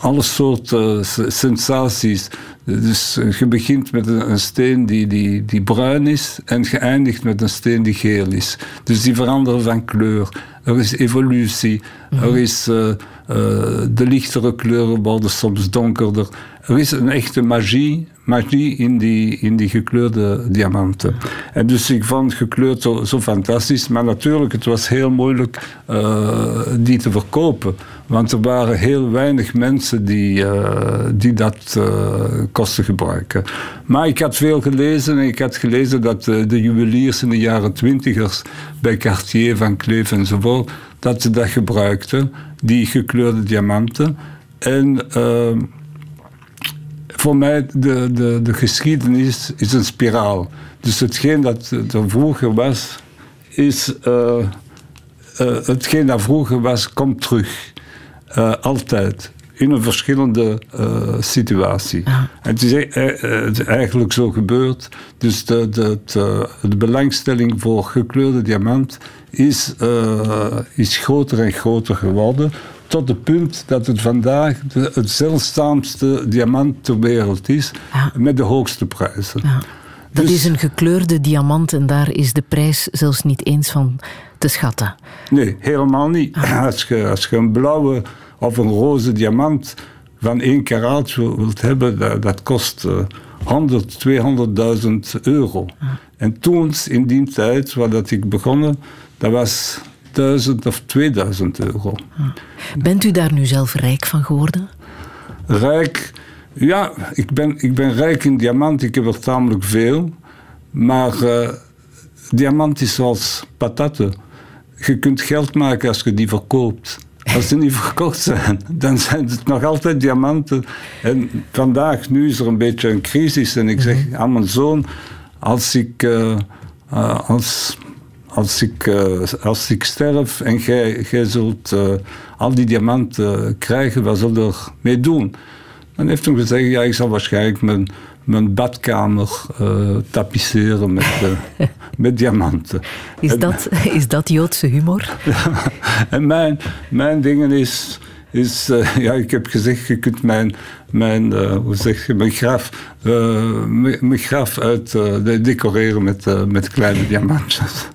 alle soorten sensaties. Dus je begint met een, steen die, die, die bruin is en je eindigt met een steen die geel is. Dus die veranderen van kleur. Er is evolutie. Er is, de lichtere kleuren worden soms donkerder. Er is een echte magie, magie in, die, in die gekleurde diamanten. En dus ik vond gekleurd zo, zo fantastisch. Maar natuurlijk, het was heel moeilijk uh, die te verkopen. Want er waren heel weinig mensen die, uh, die dat uh, kosten gebruiken. Maar ik had veel gelezen en ik had gelezen dat de juweliers in de jaren twintigers bij Cartier, Van Cleef enzovoort, dat ze dat gebruikten, die gekleurde diamanten. En voor mij, de, de, de geschiedenis is een spiraal. Dus hetgeen dat er vroeger was, is... Hetgeen dat vroeger was, komt terug. Uh, altijd. In een verschillende situatie. En het is, het is, eigenlijk zo gebeurd. Dus de, de, de, de belangstelling voor gekleurde diamant is, is groter en groter geworden tot het punt dat het vandaag de, het zeldzaamste diamant ter wereld is, met de hoogste prijzen. Ja. Dat dus- is een gekleurde diamant en daar is de prijs zelfs niet eens van te schatten. Nee, helemaal niet. Ah. Als, je, als je een blauwe of een roze diamant van één karaat wilt hebben, dat, dat kost uh, 100, 200.000 euro. Ah. En toen, in die tijd, waar dat ik begonnen, dat was 1000 of 2000 euro. Bent u daar nu zelf rijk van geworden? Rijk, ja, ik ben, ik ben rijk in diamant. Ik heb er tamelijk veel. Maar uh, diamant is zoals patatten. Je kunt geld maken als je die verkoopt. Als ze niet verkocht zijn, dan zijn het nog altijd diamanten. En vandaag, nu is er een beetje een crisis. En ik zeg aan mijn zoon, als ik, uh, uh, als als ik, uh, als ik sterf en jij, jij zult al die diamanten krijgen, wat zul je ermee doen? Dan heeft hij gezegd, ja, ik zal waarschijnlijk mijn, mijn badkamer uh, tapisseren met, met diamanten. Is, dat, is dat Joodse humor? en mijn, mijn ding is... Is, ja, ik heb gezegd, je kunt mijn, mijn, hoe zeg je, mijn graf, mijn graf uit decoreren met, met kleine diamantjes.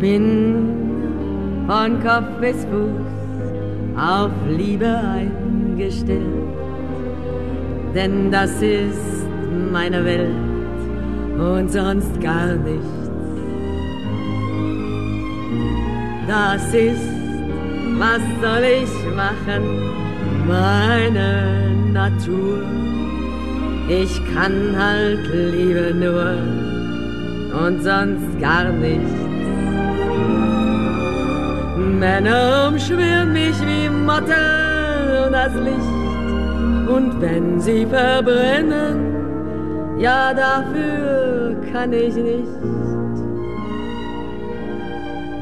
Von Kopf bis Fuß auf Liebe eingestellt. Denn das ist meine Welt und sonst gar nichts. Das ist, was soll ich machen, meine Natur. Ich kann halt Liebe nur und sonst gar nichts. Männer umschwirren mich wie Motten und das Licht. Und wenn sie verbrennen, ja, dafür kann ich nicht.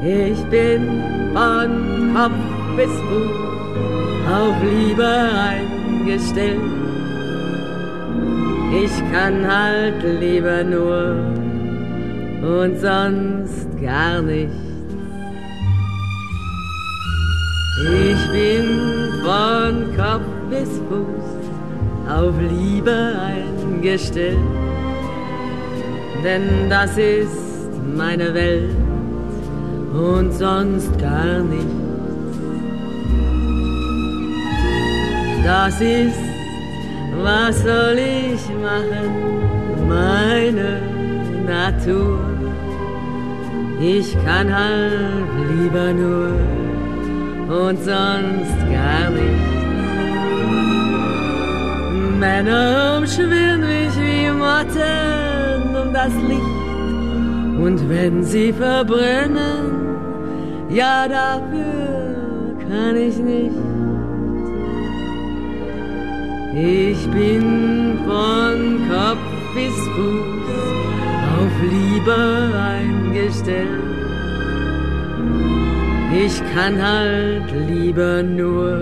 Ich bin von Kopf bis Fuß auf Liebe eingestellt. Ich kann halt lieber nur und sonst gar nicht. Ich bin von Kopf bis Fuß auf Liebe eingestellt, denn das ist meine Welt und sonst gar nichts. Das ist, was soll ich machen, meine Natur. Ich kann halt lieber nur und sonst gar nicht. Männer umschwirren mich wie Motten um das Licht. Und wenn sie verbrennen, ja dafür kann ich nicht. Ich bin von Kopf bis Fuß auf Liebe eingestellt. Ich kann halt lieber nur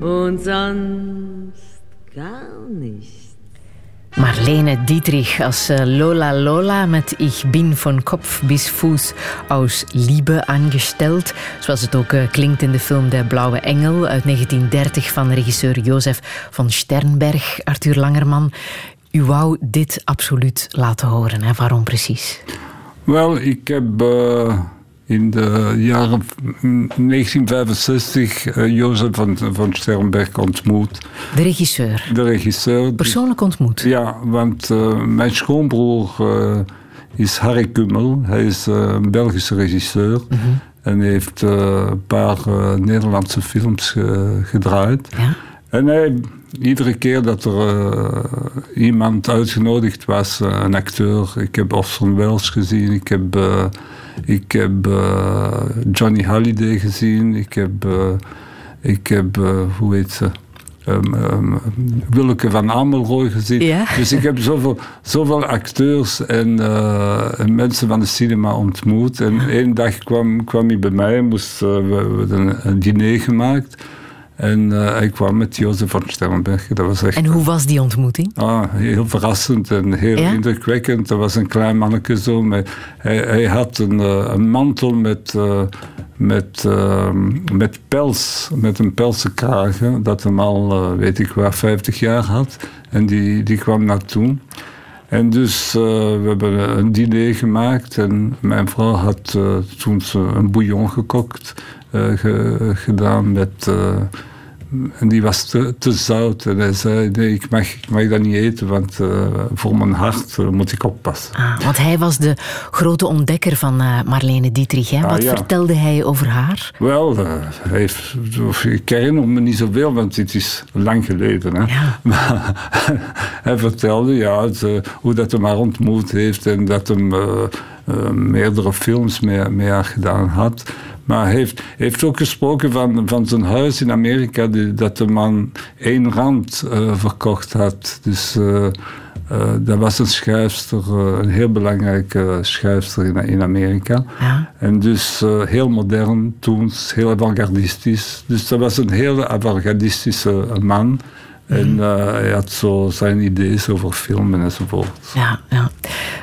und sonst gar nicht. Marlene Dietrich als eh, Lola Lola met Ich bin von Kopf bis Fuß aus Liebe angestellt. Zoals het ook eh, klinkt in de film De Blauwe Engel uit 1930 van regisseur Jozef van Sternberg, Arthur Langerman. U wou dit absoluut laten horen, hè? waarom precies? Wel, ik heb uh, in de jaren 1965 uh, Jozef van, van Sternberg ontmoet. De regisseur? De regisseur. Persoonlijk ontmoet? Ja, want uh, mijn schoonbroer is Harry Kummel. Hij is een Belgische regisseur. Mhm. En heeft een paar Nederlandse films gedraaid. Ja? En hij, iedere keer dat er uh, iemand uitgenodigd was, uh, een acteur, ik heb Orson Welles gezien, ik heb, uh, ik heb Johnny Halliday gezien, ik heb, ik heb hoe heet ze? Um, um, Willeke van Amelrooy gezien. Ja? Dus ik heb zoveel, zoveel acteurs en, en, mensen van de cinema ontmoet. En één dag kwam, kwam hij bij mij, moest, we een diner gemaakt. En uh, ik kwam met Jozef van Sternberg. Dat was echt, en hoe was die ontmoeting? Ah, heel verrassend en heel ja? indrukwekkend. Dat was een klein manneke zo. Met, hij, hij, had een, uh, een mantel met, uh, met, met pels, met een pelsen kragen. Dat hem al, weet ik waar, 50 jaar had. En die, die kwam naartoe. En dus we hebben een diner gemaakt. En mijn vrouw had toen ze een bouillon gekookt. Ge, gedaan met. Uh, en die was te, te, zout. En hij zei: Nee, ik mag, ik mag dat niet eten, want uh, voor mijn hart uh, moet ik oppassen. Ah, want hij was de grote ontdekker van Marlene Dietrich. Hè? Ah, Wat ja. vertelde hij over haar? Wel, hij heeft, ik herinner me niet zoveel, want dit is lang geleden. Hè? Ja. Maar hij vertelde ja, het, hoe dat hem haar ontmoet heeft en dat hem meerdere films mee, mee gedaan had. Maar hij heeft, heeft ook gesproken van, van zijn huis in Amerika, die, dat de man één rand uh, verkocht had. Dus uh, uh, dat was een schrijfster, een heel belangrijke schrijfster in, in Amerika. Ja. En dus heel modern toen, heel avant-gardistisch. Dus dat was een hele avant-gardistische man. En uh, hij had zo zijn ideeën over filmen enzovoort. Ja, ja.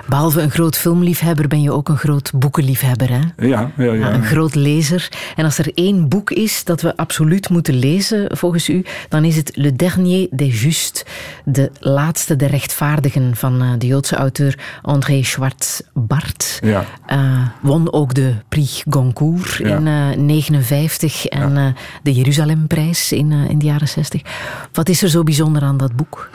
Behalve een groot filmliefhebber ben je ook een groot boekenliefhebber, hè? Ja, ja, ja. Een groot lezer. En als er één boek is dat we absoluut moeten lezen, volgens u, dan is het Le Dernier des Justes, de laatste der rechtvaardigen van uh, de Joodse auteur André Schwartz-Bart. Ja. Uh, won ook de Prix Goncourt Ja. in 1959 en de Jeruzalemprijs in, in de jaren 60. Wat is er zo bijzonder aan dat boek?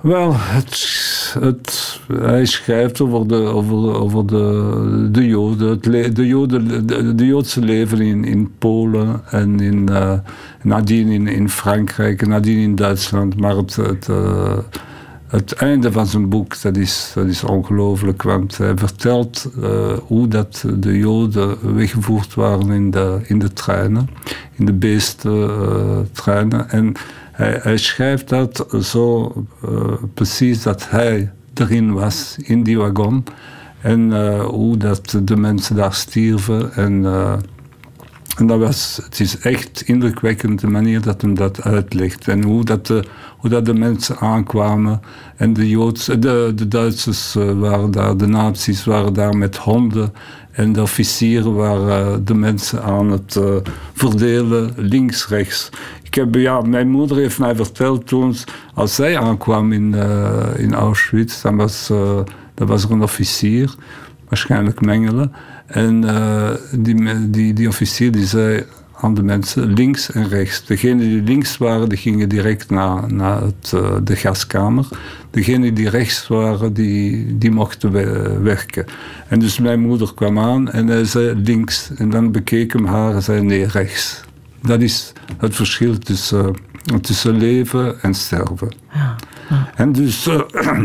Wel, het, het, hij schrijft over de, over, over de, de Joden, het de, Joden de, Joodse leven in, in Polen en in, uh, nadien in, in Frankrijk en nadien in Duitsland. Maar het, het, uh, het einde van zijn boek, dat is, dat is ongelooflijk, want hij vertelt uh, hoe dat de Joden weggevoerd waren in de, in de treinen, in de beestentreinen. en hij, hij, schrijft dat zo uh, precies dat hij erin was, in die wagon. En uh, hoe dat de mensen daar stierven. En, uh, en dat was, het is echt indrukwekkend de manier dat hem dat uitlegt. En hoe dat de, hoe dat de mensen aankwamen. En de, Joods, de, de Duitsers waren daar, de nazi's waren daar met honden. En de officieren waren de mensen aan het verdelen, links, rechts. Ik heb, ja, mijn moeder heeft mij verteld toen, als zij aankwam in, uh, in Auschwitz, dan was, dan was er een officier, waarschijnlijk Mengele. En die, die, die officier die zei, aan de mensen links en rechts. Degenen die links waren, die gingen direct naar, naar het, eh, de gaskamer. Degenen die rechts waren, die, die mochten we- werken. En dus mijn moeder kwam aan en hij zei links. En dan bekeek hem haar en zei nee, rechts. Dat is het verschil tussen, tussen leven en sterven. En dus eh,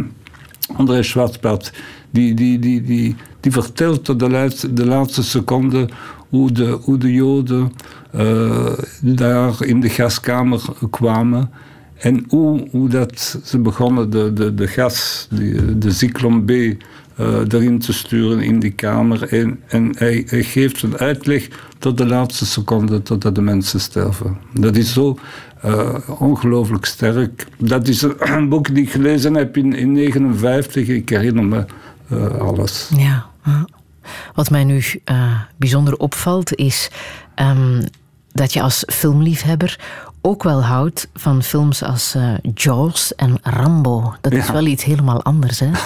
André Schwarzbart, die, die, die, die, die vertelt tot de laatste, de laatste seconde hoe de, hoe de Joden eh, daar in de gaskamer kwamen. En hoe, hoe dat ze begonnen de, de, de gas, de, de Zyklon B, eh, erin te sturen in die kamer. En, en hij, hij geeft een uitleg tot de laatste seconde totdat de mensen sterven. Dat is zo eh, ongelooflijk sterk. Dat is een, boek die ik gelezen heb in 1959. Ik herinner me alles. Ja. Wat mij nu eh, bijzonder opvalt is ehm, dat je als filmliefhebber ook wel houdt van films als eh, Jaws en Rambo. Dat is Ja. wel iets helemaal anders, hè?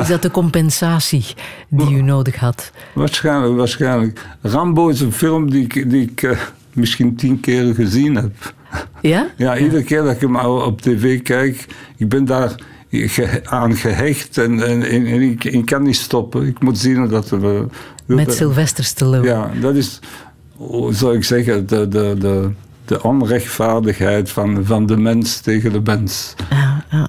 Is dat de compensatie die u nodig had? Waarschijnlijk, waarschijnlijk. Rambo is een film die ik, die ik eh, misschien tien keer gezien heb. Ja? Ja, iedere keer dat ik hem op tv kijk, ik ben daar ge- aan gehecht en, en, en, en ik, ik kan niet stoppen. Ik moet zien dat we... Met Sylvester Stallone. Ja, dat is, hoe zou ik zeggen, de, de, de, de onrechtvaardigheid van, van de mens tegen de mens. Ja, ja.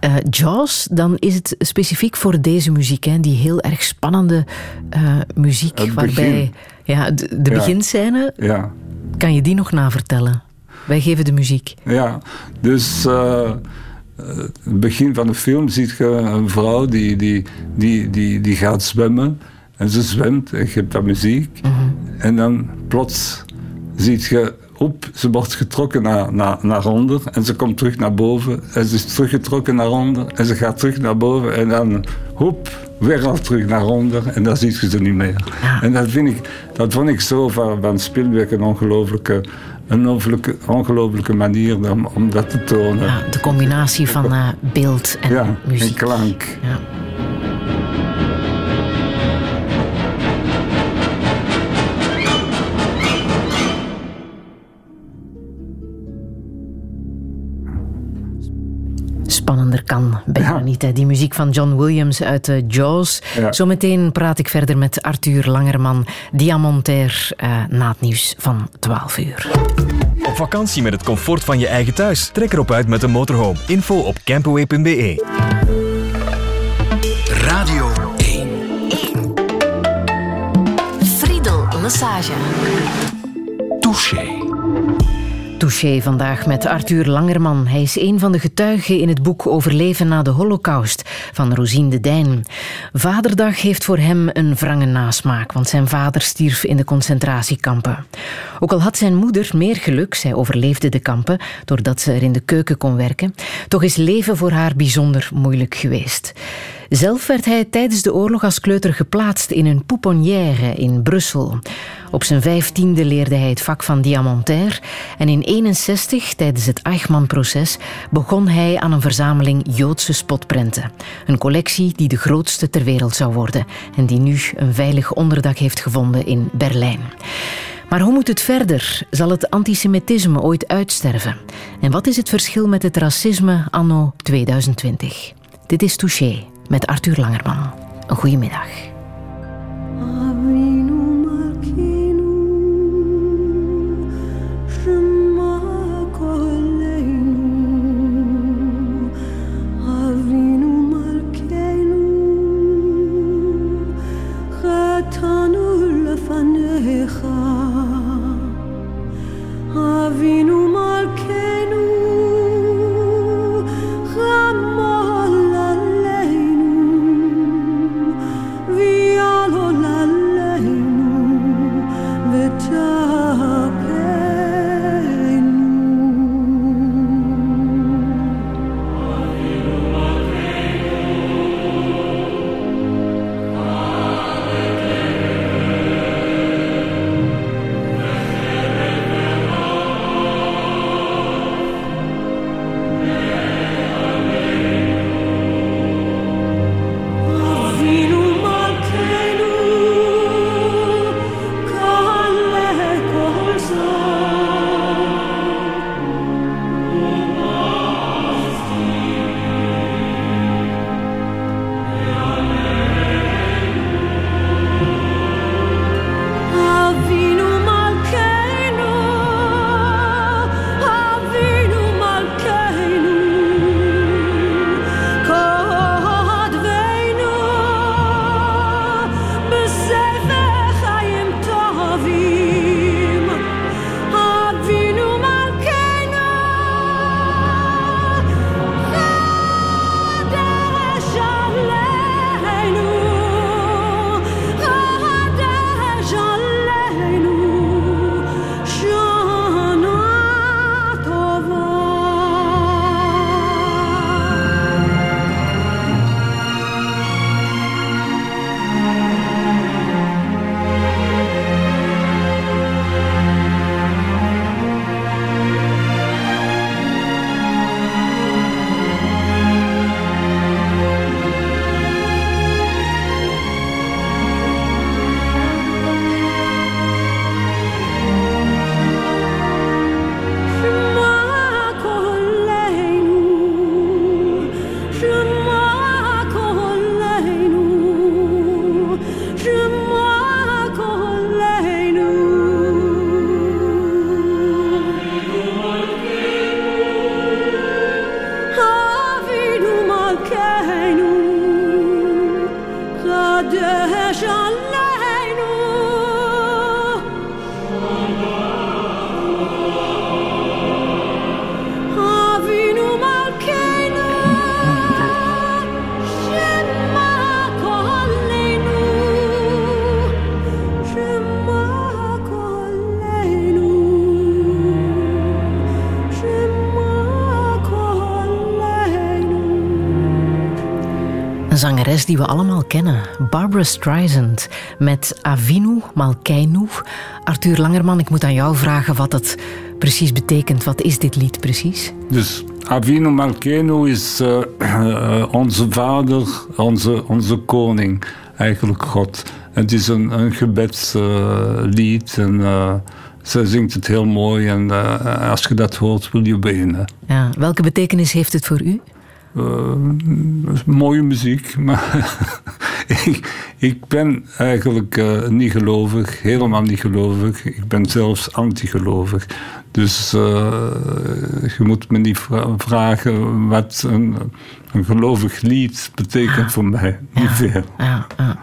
Eh, Jaws, dan is het specifiek voor deze muziek, hè, die heel erg spannende eh, muziek, Het waarbij begin. ja, de, de Ja. beginscène, Ja. kan je die nog navertellen? Wij geven de muziek. Ja, dus eh, het begin van de film ziet je een vrouw die, die, die, die, die gaat zwemmen. En ze zwemt en je hebt dat muziek. En dan plots ziet je op, ze wordt getrokken naar, naar, naar onder. En ze komt terug naar boven. En ze is teruggetrokken naar onder. En ze gaat terug naar boven. En dan, hoep, weer al terug naar onder. En dan ziet je ze niet meer. En dat, vind ik, dat vond ik zo van, van Spielberg een ongelooflijke, een ongelooflijke, ongelooflijke manier om, om dat te tonen. Ja, de combinatie van eh, beeld en Ja, en muziek. klank. Ja. Spannender kan bijna Ja. niet. Hè. Die muziek van John Williams uit eh, Jaws. Ja. Zometeen praat ik verder met Arthur Langerman, diamontair, eh, na het nieuws van 12 uur. Op vakantie met het comfort van je eigen thuis. Trek erop uit met een motorhome. Info op campaway.be. Radio 1. Friedel Lassage. Touché. Touché vandaag met Arthur Langerman. Hij is een van de getuigen in het boek Overleven na de Holocaust van Rosine de Dijn. Vaderdag heeft voor hem een wrange nasmaak, want zijn vader stierf in de concentratiekampen. Ook al had zijn moeder meer geluk, zij overleefde de kampen doordat ze er in de keuken kon werken, toch is leven voor haar bijzonder moeilijk geweest. Zelf werd hij tijdens de oorlog als kleuter geplaatst in een pouponnière in Brussel. Op zijn vijftiende leerde hij het vak van diamantair en in 61, tijdens het Eichmann-proces, begon hij aan een verzameling Joodse spotprenten. Een collectie die de grootste ter wereld zou worden en die nu een veilig onderdak heeft gevonden in Berlijn. Maar hoe moet het verder? Zal het antisemitisme ooit uitsterven? En wat is het verschil met het racisme anno 2020? Dit is Touché met Arthur Langerman. Een goede middag. Die we allemaal kennen, Barbara Streisand, met Avinu Malkeinu. Arthur Langerman, ik moet aan jou vragen wat het precies betekent. Wat is dit lied precies? Dus Avinu Malkenu is eh, eh, onze vader, onze, onze koning, eigenlijk God. Het is een, een gebedslied en uh, zij zingt het heel mooi. En eh, als je dat hoort, wil je beginnen. Ja, welke betekenis heeft het voor u? Uh, mooie muziek, maar ik, ik, ben eigenlijk uh, niet gelovig, helemaal niet gelovig. Ik ben zelfs anti-gelovig. Dus uh, je moet me niet vra vragen wat een, een, gelovig lied betekent ah, voor mij. Niet ja, veel. Ja, ja.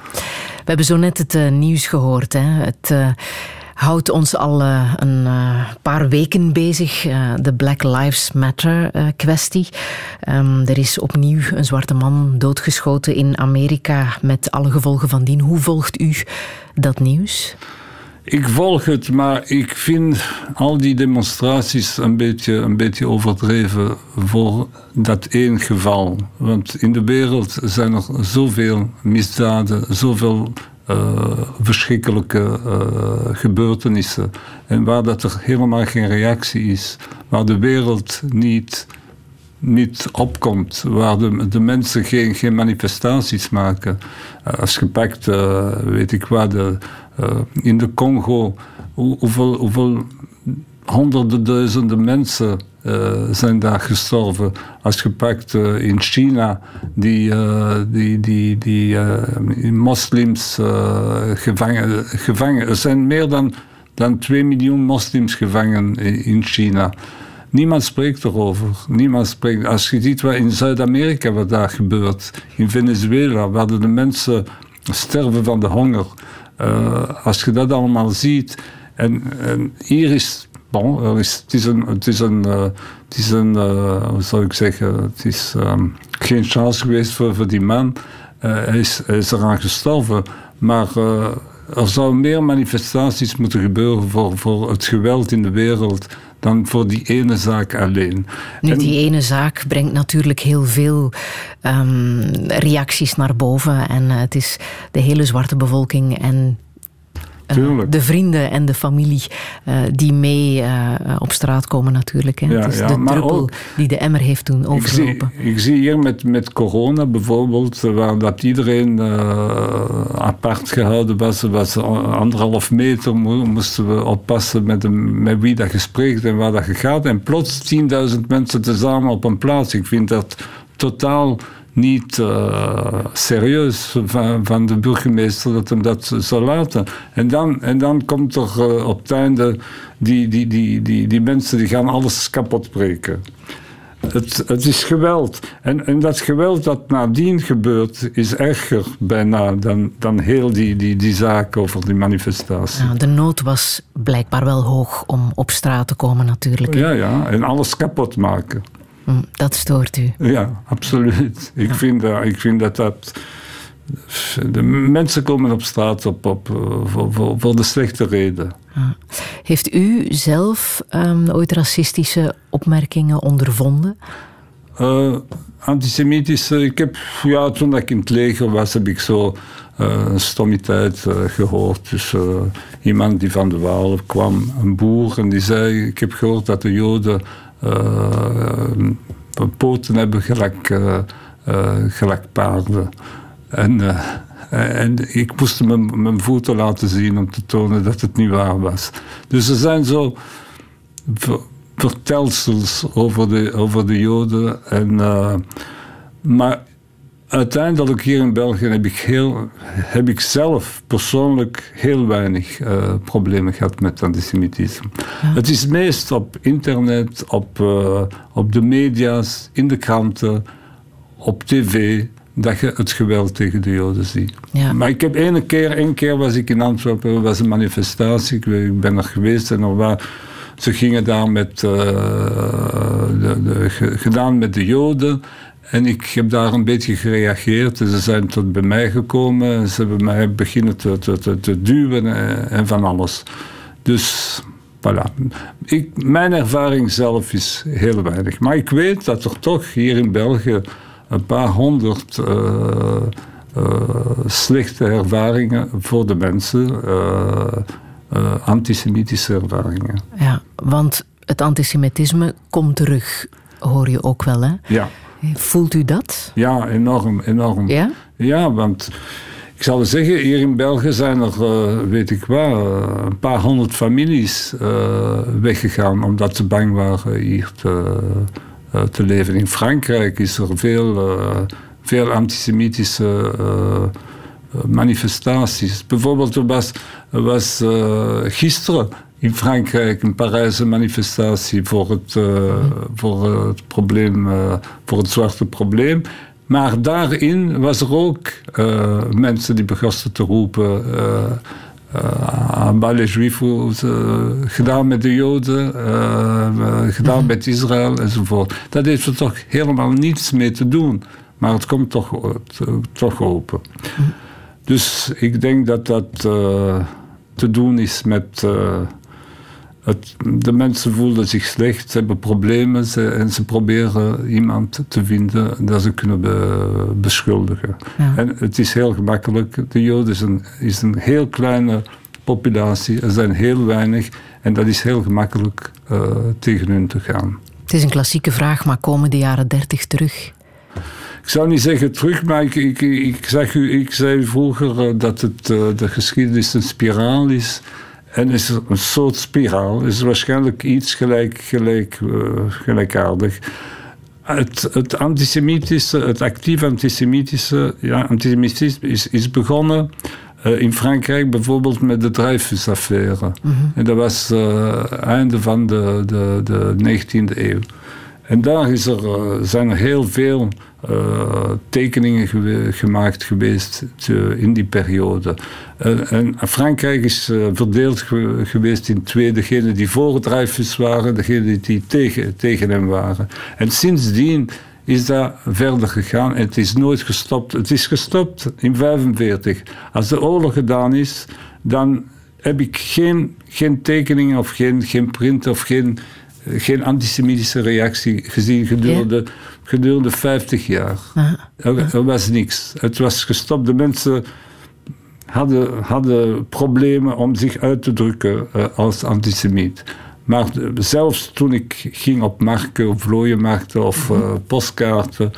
We hebben zo net het nieuws gehoord. Hè? Het houdt ons al uh, een uh, paar weken bezig, uh, de Black Lives Matter kwestie. Um, er is opnieuw een zwarte man doodgeschoten in Amerika met alle gevolgen van dien. Hoe volgt u dat nieuws? Ik volg het, maar ik vind al die demonstraties een beetje, een beetje overdreven voor dat één geval. Want in de wereld zijn er zoveel misdaden, zoveel verschrikkelijke uh, gebeurtenissen. En waar dat er helemaal geen reactie is, waar de wereld niet, niet opkomt, waar de, de mensen geen, geen manifestaties maken. Uh, als je pakt, weet ik wat, de, in de Congo, hoe, hoeveel, hoeveel honderden duizenden mensen zijn daar gestorven. Als gepakt uh, in China, die, uh, die, die, die moslims gevangen, gevangen. Er zijn meer dan, dan 2 miljoen moslims gevangen in China. Niemand spreekt erover. Niemand spreekt. Als je ziet wat in Zuid-Amerika wat daar gebeurt, in Venezuela, waar de mensen sterven van de honger. als je dat allemaal ziet. En, en hier is bon, er is, het is een, het is een, uh, het is een uh, hoe zou ik zeggen, het is um, geen chance geweest voor, voor die man. Hij, is, hij is eraan gestorven, maar er zou meer manifestaties moeten gebeuren voor, voor het geweld in de wereld dan voor die ene zaak alleen. Nu, en, die ene zaak brengt natuurlijk heel veel um, reacties naar boven. En het is de hele zwarte bevolking en Tuurlijk. de vrienden en de familie uh, die mee uh, op straat komen natuurlijk. Hè. Ja, het is ja, de druppel ook- die de emmer heeft doen overlopen. Ik zie, ik zie hier met, met corona bijvoorbeeld, waar dat iedereen eh, apart gehouden was, was anderhalf meter, mo- moesten we oppassen met, hem, met wie dat je spreekt en waar dat gaat. En plots 10.000 mensen tezamen op een plaats. Ik vind dat totaal niet uh, serieus van, van de burgemeester dat hem dat zou laten. En dan, en dan komt er uh, op het einde die, die, die, die, die mensen die gaan alles kapot breken. Het, het is geweld. En, en dat geweld dat nadien gebeurt, is erger bijna dan, dan heel die, die, die zaak over die manifestatie. Ja, de nood was blijkbaar wel hoog om op straat te komen natuurlijk. Ja, ja, en alles kapot maken. Hm, Dat stoort u. Ja, absoluut. Ik, vind, dat, ik vind dat dat. De mensen komen op straat op, op, voor, voor, voor de slechte reden. Ja. Heeft u zelf um, ooit racistische opmerkingen ondervonden? Uh, antisemitische, ik heb, ja, toen ik in het leger was, heb ik zo uh, een stommiteit uh, gehoord. Dus iemand die van de Waal kwam, een boer, en die zei: Ik heb gehoord dat de Joden poten hebben gelijk, gelijk paarden. En, en ik moest mijn, mijn voeten laten zien om te tonen dat het niet waar was. Dus er zijn zo vertelsels over de, over de Joden. En, maar uiteindelijk hier in België heb ik, heel, heb ik zelf persoonlijk heel weinig uh, problemen gehad met antisemitisme. Ja. Het is meest op internet, op, uh, op de media's, in de kranten, op tv. dat je het geweld tegen de Joden ziet. Ja. Maar ik heb ene keer, één keer was ik in Antwerpen, was een manifestatie, ik, ben er geweest en er was, ze gingen daar met, uh, de, de, gedaan met de Joden. En ik heb daar een beetje gereageerd. Ze zijn tot bij mij gekomen en ze hebben mij beginnen te, te, te, duwen en, en, van alles. Dus voilà. Ik, mijn ervaring zelf is heel weinig. Maar ik weet dat er toch hier in België een paar honderd uh, uh, slechte ervaringen voor de mensen, uh, antisemitische ervaringen. Ja, want het antisemitisme komt terug, hoor je ook wel, hè? Ja. Voelt u dat? Ja, enorm, enorm. Ja? Ja, want ik zal zeggen, hier in België zijn er, uh, weet ik wel, uh, een paar honderd families uh, weggegaan omdat ze bang waren hier te, te leven. In Frankrijk is er veel, veel antisemitische manifestaties. Bijvoorbeeld, er was, was gisteren in Frankrijk een Parijse manifestatie voor het, uh, voor het probleem, uh, voor het zwarte probleem. Maar daarin was er ook mensen die begonnen te roepen. aan les Juifs, gedaan met de Joden, gedaan met Israël enzovoort. Dat heeft er toch helemaal niets mee te doen. Maar het komt toch, toch open. Dus ik denk dat dat te doen is met. Het, de mensen voelen zich slecht, ze hebben problemen ze, en ze proberen iemand te vinden dat ze kunnen be, beschuldigen. Ja. En het is heel gemakkelijk. De Joden is een, is een heel kleine populatie, er zijn heel weinig en dat is heel gemakkelijk uh, tegen hun te gaan. Het is een klassieke vraag, maar komen de jaren dertig terug? Ik zou niet zeggen terug, maar ik, ik, ik, zeg u, ik zei vroeger uh, dat het, uh, de geschiedenis een spiraal is. En is er een soort spiraal. Is waarschijnlijk iets gelijk, gelijk, uh, gelijkaardig. Het, het antisemitische, het actief antisemitische, ja, antisemitisme is, is begonnen uh, in Frankrijk bijvoorbeeld met de Dreyfus-affaire. Mhm. En dat was het uh, einde van de, de, de 19e eeuw. En daar is er, uh, zijn er heel veel uh, tekeningen gemaakt geweest te, in die periode. En Frankrijk is verdeeld ge geweest in twee. Degene die voor het Dreyfus waren, degene die tegen, tegen hem waren. En sindsdien is dat verder gegaan het is nooit gestopt. Het is gestopt in 1945. Als de oorlog gedaan is, dan heb ik geen, geen tekeningen of geen, geen print of geen geen antisemitische reactie gezien gedurende, ja. gedurende 50 jaar. Er, er, was niks. Het was gestopt. De mensen hadden, hadden problemen om zich uit te drukken uh, als antisemiet. Maar zelfs toen ik ging op markten of vlooienmarkten of uh, postkaarten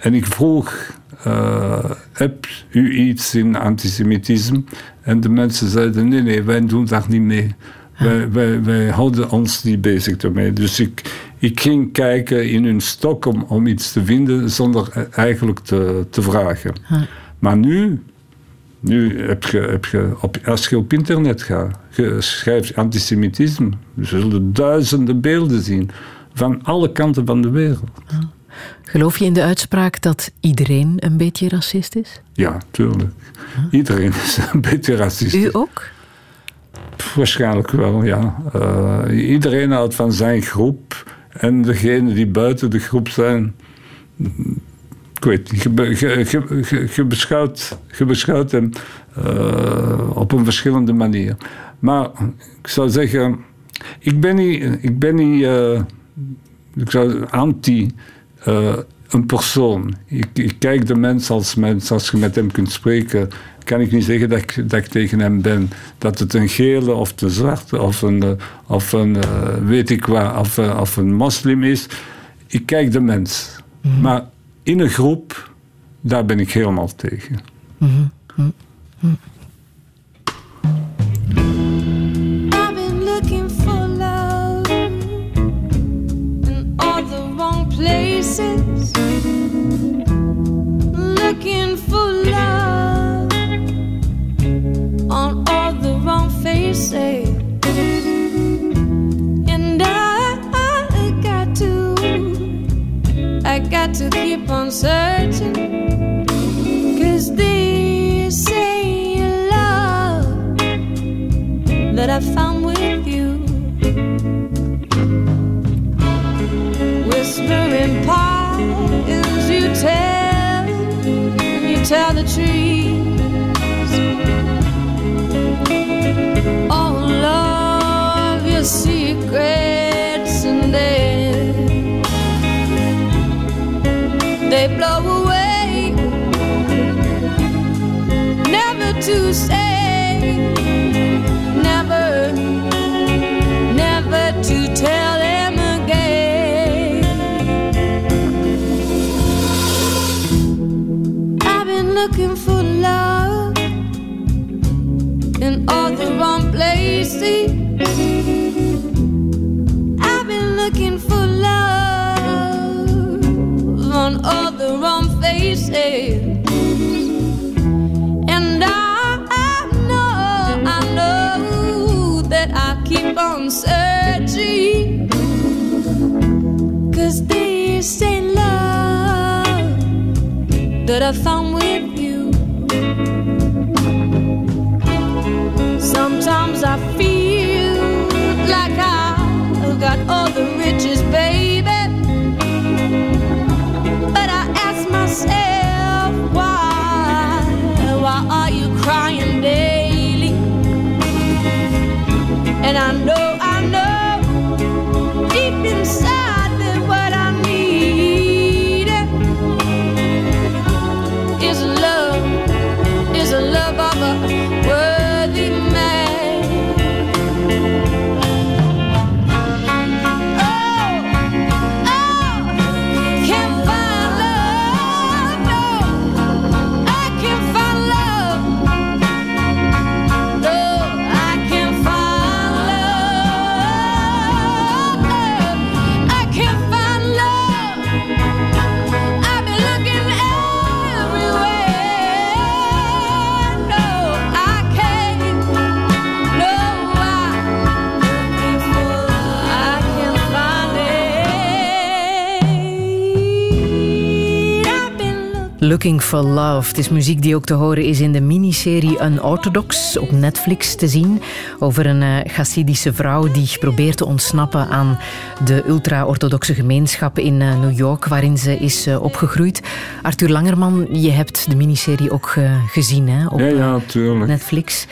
en ik vroeg. Uh, heb u iets in antisemitisme? En de mensen zeiden: nee, nee, wij doen daar niet mee. Wij, wij, wij, houden ons niet bezig ermee. Dus ik, ik ging kijken in hun stok om, om iets te vinden zonder eigenlijk te, te vragen. Huh. Maar nu, nu heb je, heb je op, als je op internet gaat, je schrijft antisemitisme, je zullen duizenden beelden zien van alle kanten van de wereld. Huh. Geloof je in de uitspraak dat iedereen een beetje racist is? Ja, tuurlijk. Huh? Iedereen is een beetje racist. U ook? Waarschijnlijk wel, ja. Uh, iedereen houdt van zijn groep. En degenen die buiten de groep zijn. Ik weet niet, je, beschouwt, je beschouwt hem uh, op een verschillende manier. Maar ik zou zeggen, ik ben niet, ik ben niet uh, ik zou anti een persoon. Ik, ik, kijk de mens als mens. Als je met hem kunt spreken, kan ik niet zeggen dat ik, dat ik tegen hem ben. Dat het een gele of de zwarte of een, of een uh, weet ik wat, of, uh, of een moslim is. Ik kijk de mens. Mm -hmm. Maar in een groep, daar ben ik helemaal tegen. Mm -hmm. Mm places looking. For Love. Het is muziek die ook te horen is in de miniserie Unorthodox op Netflix te zien. Over een uh, Hasidische vrouw die probeert te ontsnappen aan de ultra-orthodoxe gemeenschap in uh, New York, waarin ze is uh, opgegroeid. Arthur Langerman, je hebt de miniserie ook gezien hè, op ja, ja. Netflix.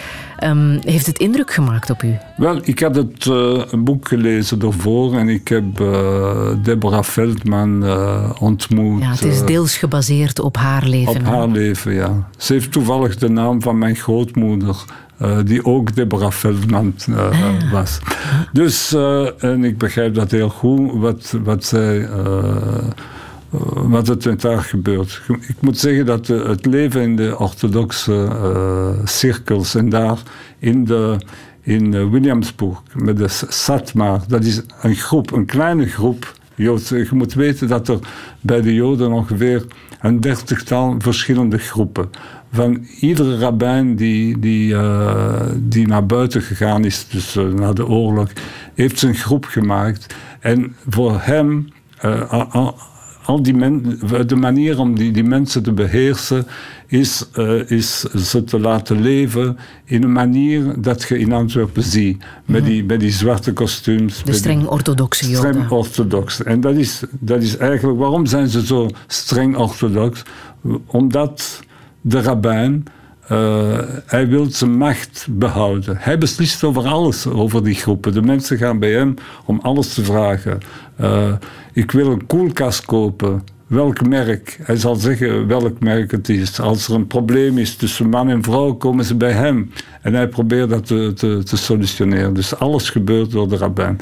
Um, heeft het indruk gemaakt op u? Wel, ik had het uh, een boek gelezen daarvoor en ik heb uh, Deborah Feldman uh, ontmoet. Ja, het is deels gebaseerd op haar leven. Op haar leven, ja. Ze heeft toevallig de naam van mijn grootmoeder. Uh, die ook Deborah Feldman uh, ah. was. Dus, uh, en ik begrijp dat heel goed, wat, wat zij wat er haar gebeurt. Ik moet zeggen dat het leven in de orthodoxe uh, cirkels en daar in, de, in Williamsburg met de Satmar, dat is een groep, een kleine groep Joodse. Je moet weten dat er bij de Joden ongeveer een dertigtal verschillende groepen. Van iedere rabbijn die, die, die naar buiten gegaan is, dus uh, na de oorlog, heeft zijn groep gemaakt. En voor hem, al die men, de manier om die, die mensen te beheersen is, uh, is ze te laten leven in een manier dat je in Antwerpen ziet. Met, die, met die zwarte kostuums. De streng orthodoxe joden. Streng orthodox. En dat is, dat is eigenlijk, waarom zijn ze zo streng orthodox? Omdat de rabbijn Uh, hij wil zijn macht behouden. Hij beslist over alles, over die groepen. De mensen gaan bij hem om alles te vragen. Uh, ik wil een koelkast kopen. Welk merk? Hij zal zeggen welk merk het is. Als er een probleem is tussen man en vrouw, komen ze bij hem. En hij probeert dat te, te, te solutioneren. Dus alles gebeurt door de rabbijn.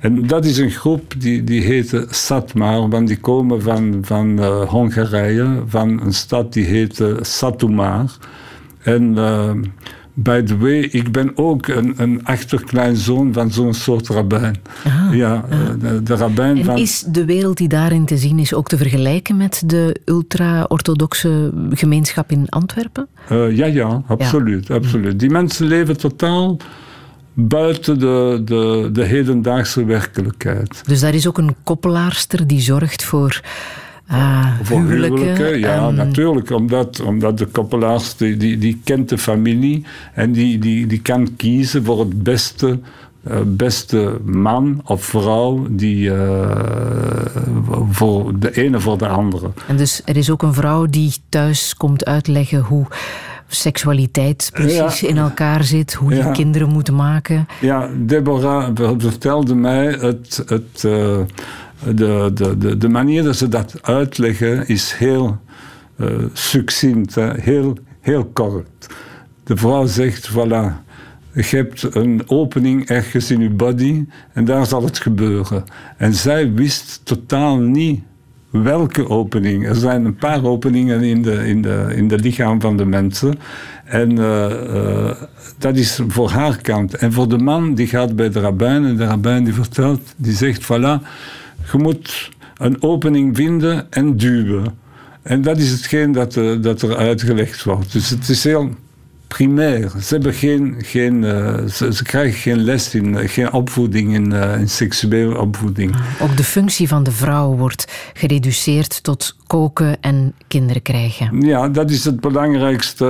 En dat is een groep die, die heette Satmar, want die komen van, van uh, Hongarije, van een stad die heette Satumar. En uh, by the way, ik ben ook een, een achterkleinzoon van zo'n soort rabbijn. Aha, ja, aha. De, de rabbijn en van... is de wereld die daarin te zien is ook te vergelijken met de ultra-orthodoxe gemeenschap in Antwerpen? Uh, ja, ja, absoluut, ja. absoluut. Die mensen leven totaal buiten de, de, de hedendaagse werkelijkheid. Dus daar is ook een koppelaarster die zorgt voor uh, voor huwelijken. huwelijken. Ja, natuurlijk. Omdat, omdat de koppelaars, die, die, die kent de familie en die, die, die kan kiezen voor het beste, eh, beste man of vrouw die, eh, voor de ene voor de andere. En dus er is ook een vrouw die thuis komt uitleggen hoe seksualiteit precies Ja. in elkaar zit, hoe je Ja. kinderen moet maken. Ja, Deborah vertelde mij het, het, eh, de, de, de, de manier dat ze dat uitleggen is heel eh, succinct, heel, heel kort. De vrouw zegt, voilà, je hebt een opening ergens in je body en daar zal het gebeuren. En zij wist totaal niet welke opening. Er zijn een paar openingen in de, in de, in de lichaam van de mensen. En eh, eh, dat is voor haar kant. En voor de man, die gaat bij de rabbijn en de rabbijn die vertelt, die zegt, voilà, je moet een opening vinden en duwen. En dat is hetgeen dat, eh, dat er uitgelegd wordt. Dus het is heel primair. Ze, hebben geen, geen, eh, ze, ze krijgen geen les in, eh, geen opvoeding in, eh, in seksuele opvoeding. Ook de functie van de vrouw wordt gereduceerd tot koken en kinderen krijgen. Ja, dat is het belangrijkste,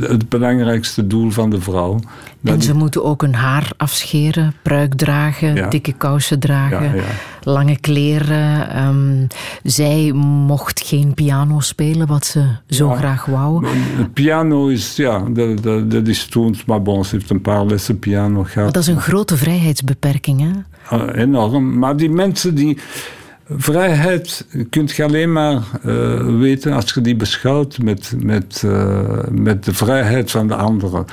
het belangrijkste doel van de vrouw. En ze moeten ook hun haar afscheren, pruik dragen, Ja. dikke kousen dragen, Ja, lange kleren. Ehm, zij mocht geen piano spelen, wat ze zo graag wou. Piano is, ja, dat, dat, dat is toen, maar bon, ze heeft een paar lessen piano gehad. Maar dat is een grote vrijheidsbeperking, hè? Uh, enorm. Maar die mensen die. Vrijheid kun je alleen maar uh, weten als je die beschouwt met, met, uh, met de vrijheid van de anderen.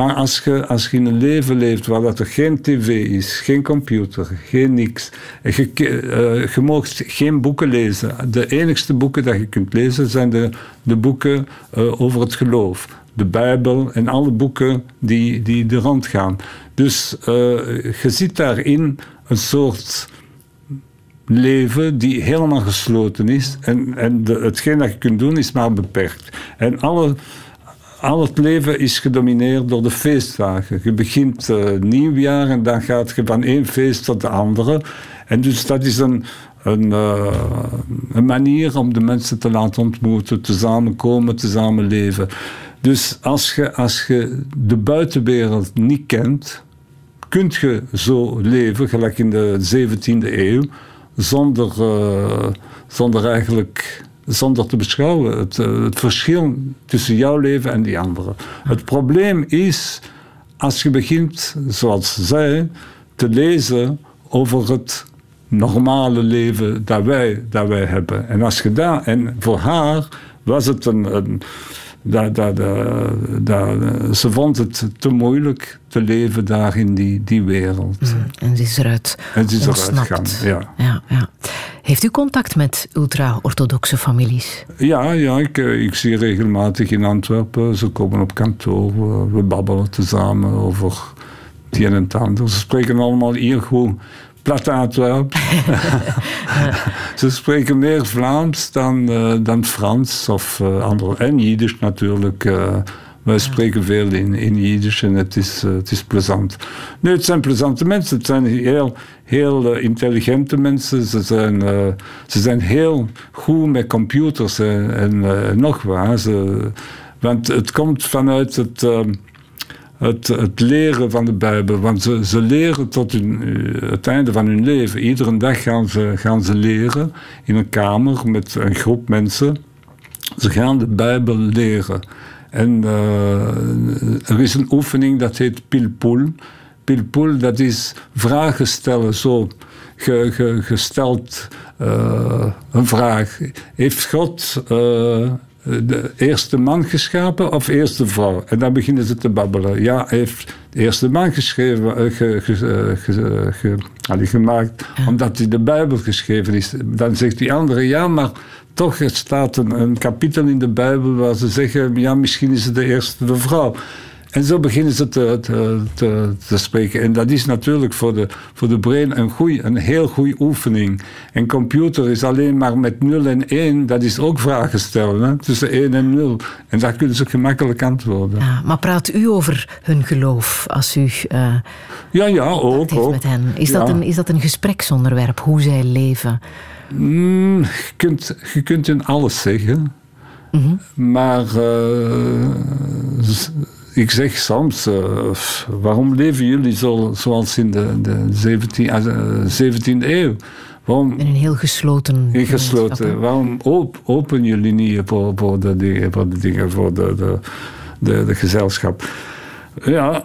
Maar als je, als je in een leven leeft waar dat er geen tv is, geen computer, geen niks, je, uh, je mag geen boeken lezen. De enigste boeken dat je kunt lezen zijn de, de boeken over het geloof. De Bijbel en alle boeken die, die er rondgaan. Dus je ziet daarin een soort leven die helemaal gesloten is. En, en de, hetgeen dat je kunt doen is maar beperkt. En alle, al het leven is gedomineerd door de feestdagen. Je begint uh, nieuwjaar en dan gaat je van één feest tot de andere. En dus dat is een, een, een manier om de mensen te laten ontmoeten, te samenkomen, te samenleven. Dus als je, als de buitenwereld niet kent, kunt je zo leven, gelijk in de 17e eeuw, zonder, uh, zonder eigenlijk zonder te beschouwen. Het, uh, het, verschil tussen jouw leven en die andere. Het probleem is, als je begint, zoals zij, te lezen over het normale leven dat wij, dat wij hebben. En als je daar, en voor haar was het een dat, dat, dat, ze vond het te moeilijk te leven daar in die, die wereld. Mm, en ze is eruit En ze is ontsnapt. eruit gegaan, ja. Ja, ja. Heeft u contact met ultra-orthodoxe families? Ja, ja ik, ik zie regelmatig in Antwerpen. Ze komen op kantoor, we, we babbelen tezamen over het een en het ander. Ze spreken allemaal hier gewoon plat Antwerp. Ze spreken meer Vlaams dan, uh, dan Frans of uh, andere. En Jiddisch natuurlijk. Uh, wij spreken veel in, in Jiddisch en het is, het is plezant. Nee, het zijn plezante mensen. Het zijn heel, heel intelligente mensen. Ze zijn, ze zijn heel goed met computers en, en nog. Ze, want het komt vanuit het het, het, leren van de Bijbel. Want ze, ze leren tot hun, het einde van hun leven. Iedere dag gaan ze, gaan ze leren in een kamer met een groep mensen. Ze gaan de Bijbel leren. En uh, er is een oefening dat heet pilpul. Pilpul, dat is vragen stellen zo. Ge, ge, gesteld uh, een vraag. Heeft God de eerste man geschapen of eerste vrouw? En dan beginnen ze te babbelen. Ja, hij heeft de eerste man geschreven, uh, ge, ge, ge, ge gemaakt omdat hij de Bijbel geschreven is. Dan zegt die andere, ja, maar toch er staat een, een kapitel in de Bijbel waar ze zeggen, ja, misschien is het de eerste de vrouw. En zo beginnen ze te, te, te, te spreken. En dat is natuurlijk voor de, voor de brein een, goeie, een heel goede oefening. En computer is alleen maar met 0 en 1, dat is ook vragen stellen. Hè? Tussen 1 en 0. En daar kunnen ze gemakkelijk antwoorden. Ja, maar praat u over hun geloof als u uh, ja, ja, ook, ook. met hen? Is, Ja. dat een, is dat een gespreksonderwerp, hoe zij leven? Mm, je, kunt, je kunt in alles zeggen. Maar eh, ik zeg soms, eh, waarom leven jullie zo, zoals in de, de 17, eh, 17e eeuw? Waarom In een heel gesloten gemeenschap, Waarom op, open jullie niet voor, voor, de, dingen, voor de dingen, voor de, de, de, de gezelschap? Ja,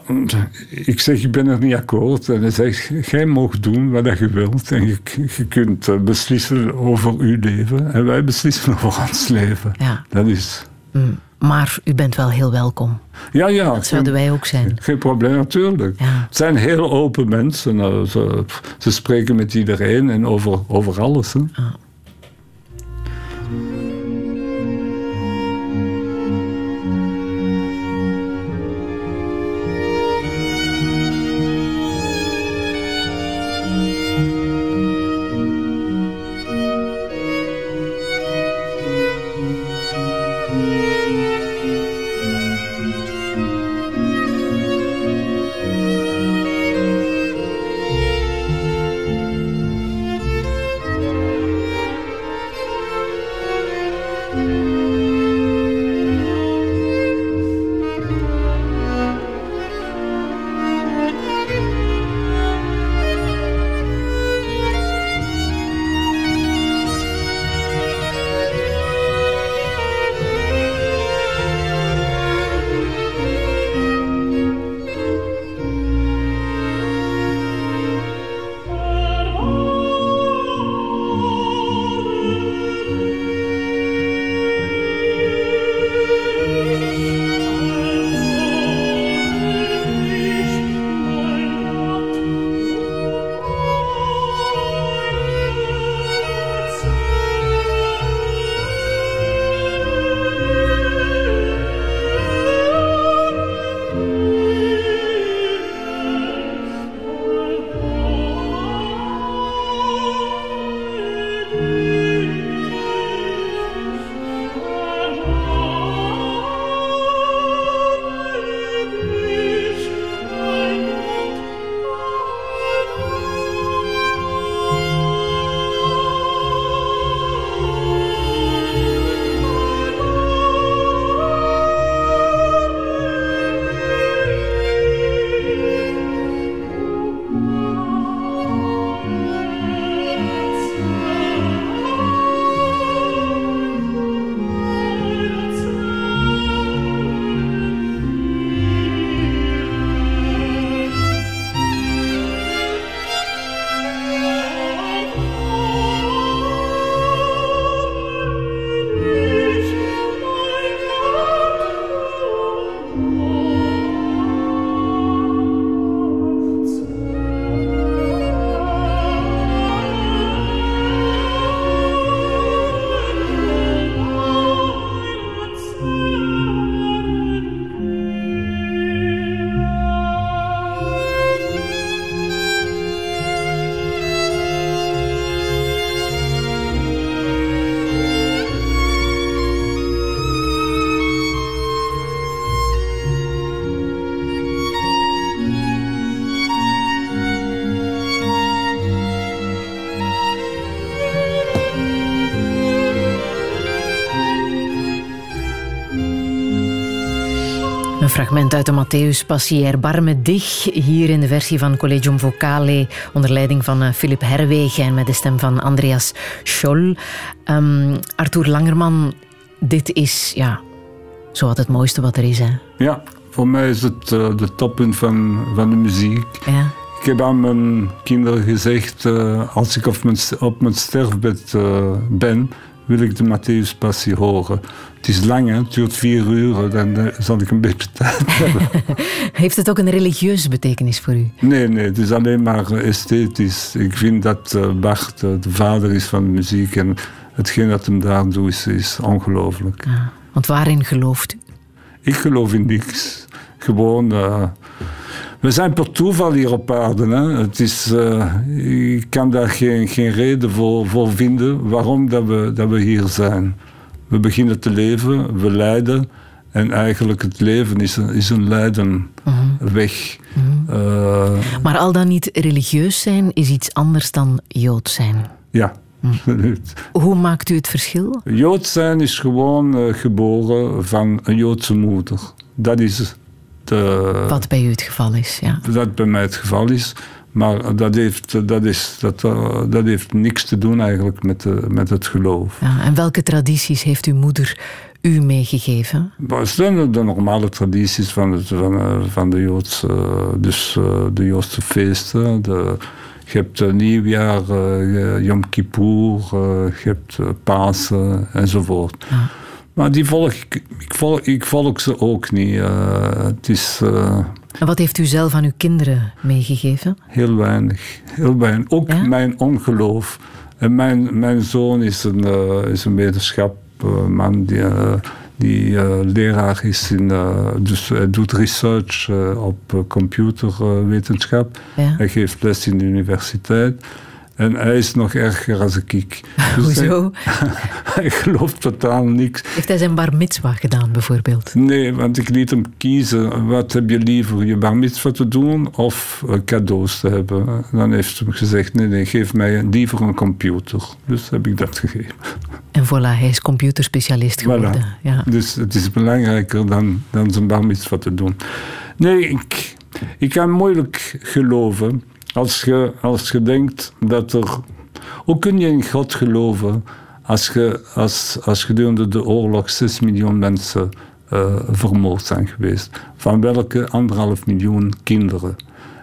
ik zeg, ik ben er niet akkoord. En hij zegt, jij mag doen wat je wilt. En je, je kunt eh, beslissen over uw leven. En wij beslissen over ons leven. Ja. Dat is... Mm. Maar u bent wel heel welkom. Ja, ja. Dat zouden wij ook zijn. Geen probleem, natuurlijk. Ja. Het zijn heel open mensen. Nou, Ze, ze spreken met iedereen en over, over alles. Hè. Een fragment uit de Matthäus Passie Erbarme dich, hier in de versie van Collegium Vocale, onder leiding van eh, Philip Herwegen en met de stem van Andreas Scholl. Ehm, Arthur Langerman, dit is ja, zowat het mooiste wat er is. Hè? Ja, voor mij is het eh, de toppunt van, van de muziek. Ja. Ik heb aan mijn kinderen gezegd, eh, als ik op mijn, op mijn sterfbed ben, wil ik de Matthäus Passie horen. Het is lang, hè? het duurt vier uur, dan eh, zal ik een beetje tijd hebben. Heeft het ook een religieuze betekenis voor u? Nee, nee, het is alleen maar eh, esthetisch. Ik vind dat Bart eh, de vader is van de muziek en hetgeen dat hem daar doet is, is ongelooflijk. Ja. Want waarin gelooft u? Ik geloof in niks. gewoon. We zijn per toeval hier op aarde. Hè. Het is, eh, ik kan daar geen, geen reden voor, voor vinden waarom dat we, dat we hier zijn. We beginnen te leven, we lijden. En eigenlijk het leven is een, is een lijden weg. Eh, Maar al dan niet religieus zijn is iets anders dan Jood zijn. ja, absoluut. Hoe maakt u het verschil? Jood zijn is gewoon eh, geboren van een Joodse moeder. Dat is de, Wat bij u het geval is, ja. dat bij mij het geval is. Maar dat heeft, dat is, dat, eh, dat heeft niks te doen eigenlijk met, de, met het geloof. ja. En welke tradities heeft uw moeder u meegegeven? Het zijn de, normale tradities van, het, van, eh, van de Joodse, eh, dus eh, de Joodse feesten. De, je hebt eh, nieuwjaar, eh, Yom Kippur, eh, je hebt eh, Pasen enzovoort. Maar die volg ik, ik, volg, ik volg ze ook niet. Eh, het is eh, En wat heeft u zelf aan uw kinderen meegegeven? heel weinig. Heel weinig. Ook Ja? mijn ongeloof. En mijn, mijn zoon is een, eh, is een wetenschapman die, die leraar is in. dus hij doet research op computerwetenschap. Ja. Hij geeft les in de universiteit. En hij is nog erger als ik. Dus Hoezo? hij gelooft totaal niks. Heeft hij zijn bar mitzwa gedaan, bijvoorbeeld? Nee, want ik liet hem kiezen. Wat heb je liever, je bar mitzvah te doen of eh, cadeaus te hebben? Dan heeft hij gezegd, nee, nee, geef mij liever een computer. Dus heb ik dat gegeven. En voilà, hij is computerspecialist geworden. Voilà. Ja. Dus het is belangrijker dan, dan zijn bar mitzvah te doen. Nee, ik, ik kan moeilijk geloven als je, als je denkt dat er... Hoe kun je in God geloven als, je, als, als gedurende de oorlog 6 miljoen mensen eh, vermoord zijn geweest? Van welke anderhalf miljoen kinderen?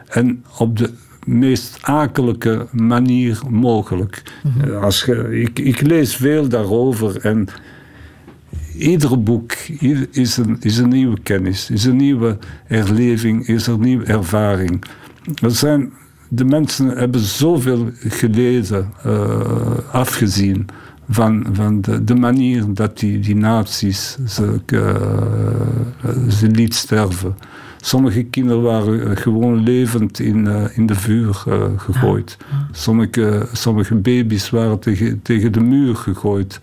En op de meest akelige manier mogelijk. Eh, Als je, ik, ik lees veel daarover en ieder boek is een, is een nieuwe kennis, is een nieuwe erleving, is een nieuwe ervaring. Er zijn, de mensen hebben zoveel geleden, eh, afgezien van, van de, de manier dat die, die nazi's ze, eh, ze liet sterven. Sommige kinderen waren eh, gewoon levend in, in de vuur gegooid. Sommige, sommige baby's waren tegen, tegen de muur gegooid.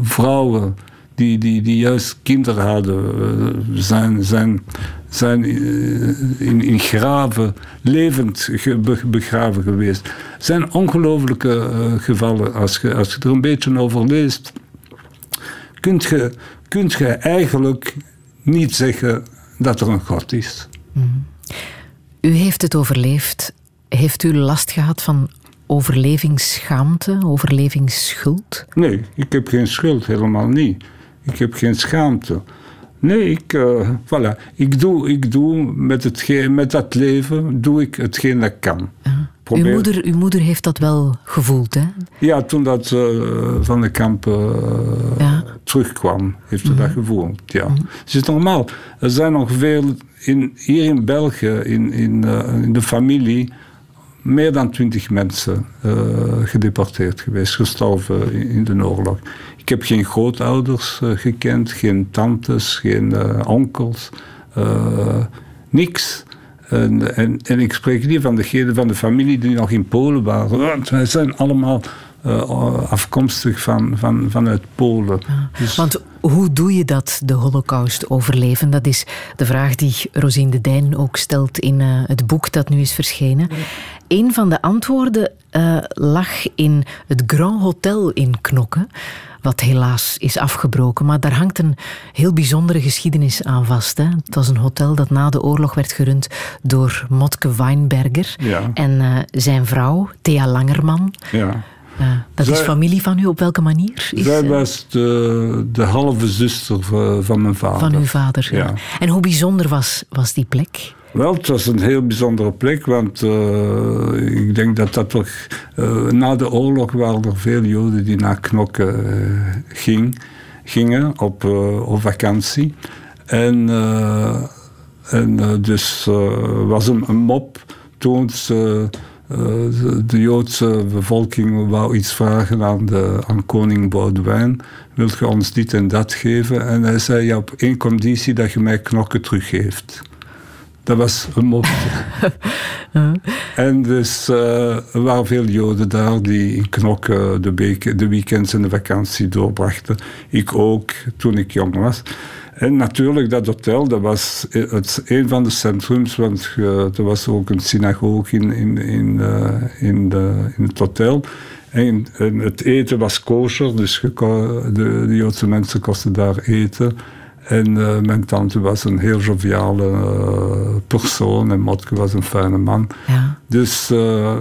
Vrouwen die, die, die juist kinderen hadden, zijn, zijn, zijn eh, in, in graven levend begraven geweest. Het zijn ongelooflijke eh, gevallen. Als je, als je er een beetje over leest, kunt je, kunt je eigenlijk niet zeggen dat er een God is. U heeft het overleefd. Heeft u last gehad van overlevingsschaamte, overlevingsschuld? Nee, ik heb geen schuld, helemaal niet. Ik heb geen schaamte. Nee, ik, eh, voilà. ik, doe, ik doe met, hetgeen, met dat leven doe ik hetgeen dat ik kan. Uw Probeer- moeder, uw moeder heeft dat wel gevoeld, hè? Ja, toen dat ze van de kamp eh, Ja. terugkwam, heeft ze dat gevoeld. Ja. Het is normaal. Er zijn nog veel, in, hier in België, in, in, in de familie, meer dan twintig mensen eh, gedeporteerd geweest, gestorven in, de oorlog. Ik heb geen grootouders eh, gekend, geen tantes, geen eh, onkels, niks. En, en, en ik spreek niet van degenen van de familie die nog in Polen waren. Want wij zijn allemaal eh, afkomstig van, van, vanuit Polen. Dus, Want hoe doe je dat, de holocaust overleven? Dat is de vraag die Rosine de Dijn ook stelt in eh, het boek dat nu is verschenen. Een van de antwoorden eh, lag in het Grand Hotel in Knokke, wat helaas is afgebroken. Maar daar hangt een heel bijzondere geschiedenis aan vast. Hè? Het was een hotel dat na de oorlog werd gerund door Motke Weinberger Ja. en zijn vrouw, Thea Langerman. ja. Eh, dat is familie van u, op welke manier? Is, Zij eh, was de, de halve zuster van, van mijn vader. Van uw vader. Ja. Ja. En hoe bijzonder was, was die plek? Wel, het was een heel bijzondere plek, want eh, ik denk dat dat toch... eh, na de oorlog waren er veel Joden die naar Knokke eh, ging, gingen op, op vakantie. En, en dus was een, een mop toen ze de, de, Joodse bevolking wou iets vragen aan, de, aan koning Boudewijn. Wilt je ons dit en dat geven? En hij zei, ja, op één conditie dat je mij knokken teruggeeft. Dat was een mop. en dus uh, er waren veel Joden daar die in Knokken de, de weekends en de vakantie doorbrachten. Ik ook, toen ik jong was. En natuurlijk, dat hotel, dat was het, een van de centrums, want uh, er was ook een synagoge in, in, in, uh, in, de, in het hotel. En, en, het eten was kosher, dus de, de Joodse mensen kosten daar eten. En uh, mijn tante was een heel joviale uh, persoon en Motke was een fijne man. Ja. Dus... Uh,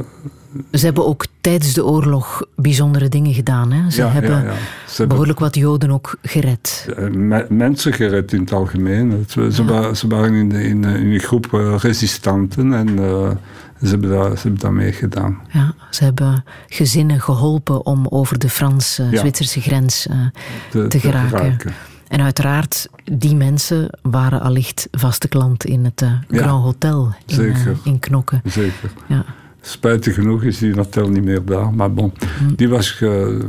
ze hebben ook tijdens de oorlog bijzondere dingen gedaan. Hè? Ze, hebben ja, ja. Ze behoorlijk wat Joden ook gered. mensen gered in het algemeen. Ze, waren, ze waren in, de, in, in, een groep resistanten en ze hebben, dat, ze hebben dat meegedaan. Ja, ze hebben gezinnen geholpen om over de Frans-Zwitserse grens te, te, geraken. Te geraken. En uiteraard, die mensen waren allicht vaste klant in het Grand Hotel in, zeker. In Knokken. Zeker. Ja. Spijtig genoeg is die hotel niet meer daar. Maar bon, hm. die was ge,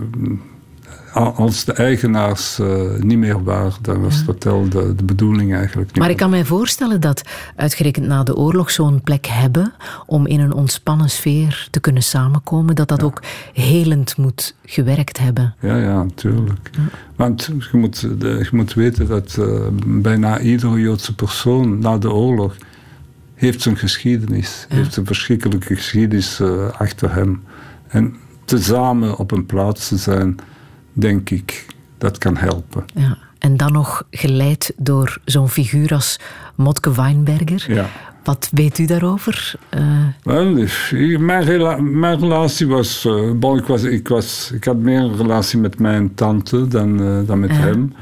als de eigenaars uh, niet meer waren, dan was het hotel de, de bedoeling eigenlijk niet Maar ik kan mij voorstellen dat, uitgerekend na de oorlog, zo'n plek hebben om in een ontspannen sfeer te kunnen samenkomen, dat dat ja. ook helend moet gewerkt hebben. Ja, ja, natuurlijk. Ja. Want je moet, je moet weten dat uh, bijna iedere Joodse persoon na de oorlog heeft zijn geschiedenis, ja. heeft een verschrikkelijke geschiedenis uh, achter hem. En tezamen op een plaats te zijn denk ik, dat kan helpen. Ja. En dan nog geleid door zo'n figuur als Motke Weinberger. Ja. Wat weet u daarover? Uh... Wel, mijn, rela mijn, relatie was, uh, bon, ik was, ik was... Ik had meer een relatie met mijn tante dan, uh, dan met hem.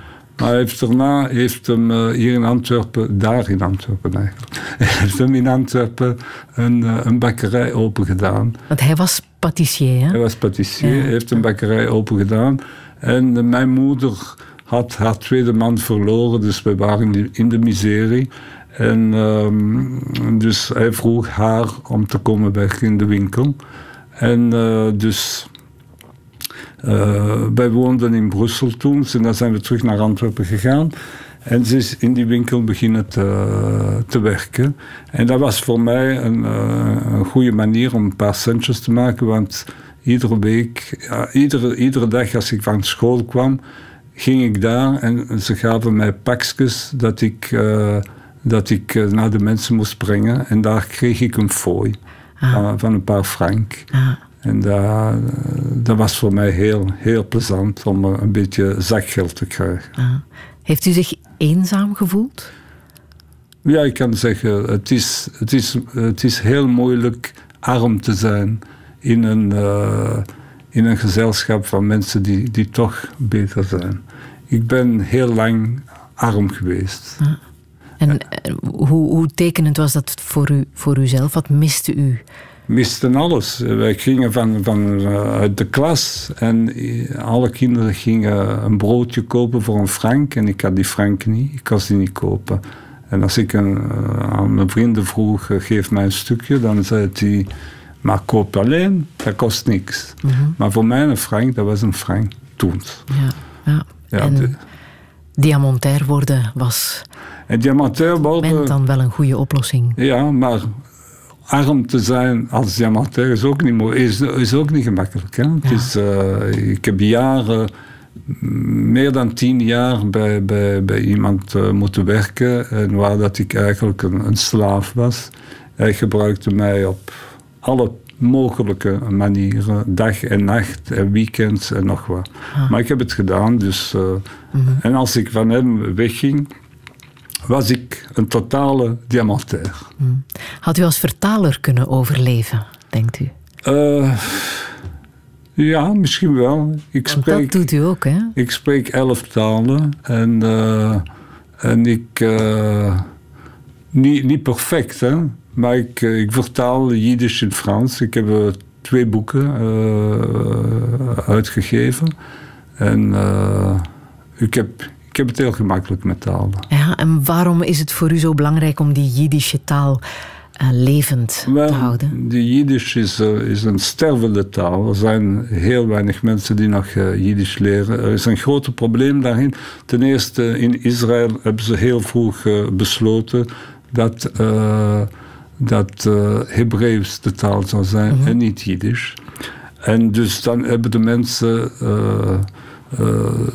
Maar hij heeft daarna heeft hem hier in Antwerpen, daar in Antwerpen eigenlijk, heeft hem in Antwerpen een, een bakkerij open gedaan. Want hij was patissier, hè? Hij was patissier, ja. heeft een bakkerij open gedaan. En mijn moeder had haar tweede man verloren, dus we waren in de miserie. En um, dus hij vroeg haar om te komen werken in de winkel. En dus wij woonden in Brussel toen, en dan zijn we terug naar Antwerpen gegaan. En ze is in die winkel beginnen te, te werken. En dat was voor mij een, uh, een goede manier om een paar centjes te maken, want iedere week, ja, iedere, iedere dag als ik van school kwam, ging ik daar en ze gaven mij pakjes dat ik, uh, dat ik uh, naar de mensen moest brengen. En daar kreeg ik een fooi ah. uh, van een paar frank. Ah. En dat, dat was voor mij heel, heel plezant om een beetje zakgeld te krijgen. Ah. Heeft u zich eenzaam gevoeld? Ja, ik kan zeggen, het is, het is, het is heel moeilijk arm te zijn in een, uh, in een gezelschap van mensen die, die toch beter zijn. Ik ben heel lang arm geweest. Ja. En hoe, hoe tekenend was dat voor u, voor uzelf? Wat miste u? Misten alles. Wij gingen van, van uit de klas en alle kinderen gingen een broodje kopen voor een frank en ik had die frank niet, ik kon die niet kopen. En als ik een, aan mijn vrienden vroeg, geef mij een stukje, dan zei hij, maar koop alleen, dat kost niks. Mm -hmm. Maar voor mij een frank, dat was een frank toen. Ja, ja. ja en de, diamantair worden was... En diamantair worden... dan wel een goede oplossing. Ja, maar arm te zijn als diamantair is ook niet, mooi, is, is ook niet gemakkelijk. Hè? Ja. Het is, uh, ik heb jaren, meer dan tien jaar bij, bij, bij iemand uh, moeten werken. En waar dat ik eigenlijk een, een slaaf was. Hij gebruikte mij op alle mogelijke manieren, dag en nacht en weekends en nog wat. Ah. Maar ik heb het gedaan, dus. Uh, mm -hmm. En als ik van hem wegging, was ik een totale diamantair. Mm. Had u als vertaler kunnen overleven, denkt u? Uh, ja, misschien wel. Ik spreek, dat doet u ook, hè? Ik spreek elf talen en, uh, en ik. Uh, niet, niet perfect, hè? Maar ik, eh, ik vertaal Jiddisch in Frans. Ik heb twee boeken uitgegeven. En ik, heb, heb het heel gemakkelijk met talen. Ja, en waarom is het voor u zo belangrijk om die Jiddische taal eh, levend Wel, te houden? De Jiddisch is, eh, is een stervende taal. Er zijn heel weinig mensen die nog uh, Jiddisch leren. Er is een groot probleem daarin. Ten eerste, in Israël hebben ze heel vroeg besloten dat, dat Hebreeuws de taal zou zijn Mhm. en niet Jiddisch. En dus dan hebben de mensen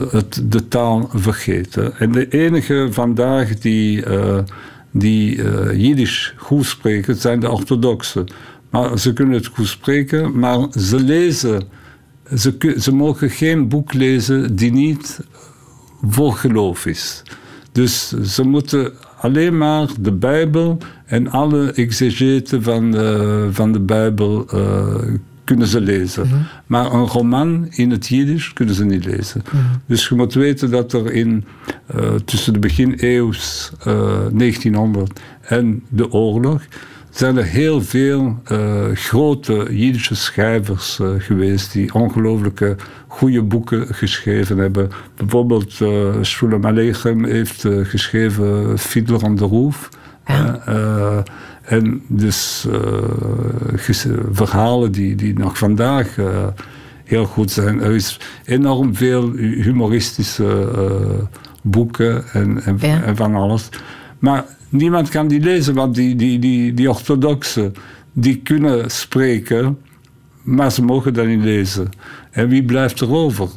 het, de taal vergeten. En de enige vandaag die die uh, Jiddisch goed spreken, zijn de orthodoxen. Maar ze kunnen het goed spreken, maar ze lezen. Ze, ze mogen geen boek lezen die niet voor geloof is. Dus ze moeten alleen maar de Bijbel en alle exegeten van de, van de Bijbel uh, kunnen ze lezen. -hmm. Maar een roman in het Jiddisch kunnen ze niet lezen. -hmm. Dus je moet weten dat er in, uh, tussen de begin eeuw uh, 1900 en de oorlog zijn er heel veel uh, grote Jiddische schrijvers uh, geweest die ongelooflijke goede boeken geschreven hebben. Bijvoorbeeld uh, Shulam Aleichem heeft geschreven Fiddler on the Roof. Ja. En dus verhalen die, die nog vandaag heel goed zijn. Er is enorm veel humoristische boeken en, en, ja. en van alles. Maar niemand kan die lezen, want die, die, die, die orthodoxen die kunnen spreken, maar ze mogen dat niet lezen. En wie blijft er over?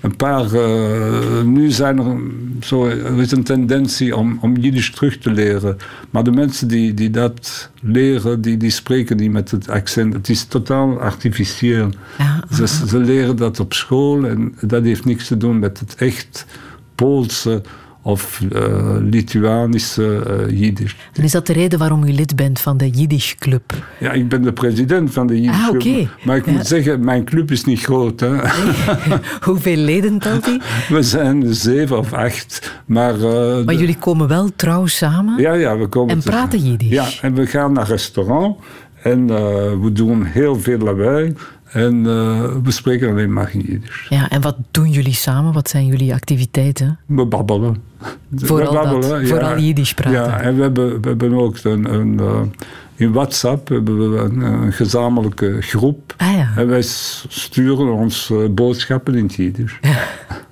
Een paar, uh, nu zijn er, zo, er is een tendentie om, om Jiddisch terug te leren. Maar de mensen die, die dat leren, die, die spreken niet met het accent. Het is totaal artificieel. Ja, ze, ze leren dat op school en dat heeft niks te doen met het echt Poolse of uh, Lituanische uh, Jiddisch. En is dat de reden waarom u lid bent van de Jiddisch Club? Ja, ik ben de president van de Jiddisch ah, Club. Okay. Maar ik ja. moet zeggen, mijn club is niet groot. Hè? Nee. Hoeveel leden telt die? We zijn zeven of acht. Maar, uh, maar jullie komen wel trouw samen? Ja, ja, we komen En praten Jiddisch? Ja, en we gaan naar restaurant. En we doen heel veel lawaai. En uh, we spreken alleen maar Jiddisch. Ja, en wat doen jullie samen? Wat zijn jullie activiteiten? We babbelen. Vooral, we babbelen, dat, ja. vooral Jiddisch praten. Ja, en we hebben, we hebben ook een, een uh, in WhatsApp hebben we een, een gezamenlijke groep. Ah, ja. En wij sturen ons uh, boodschappen in het Jiddisch.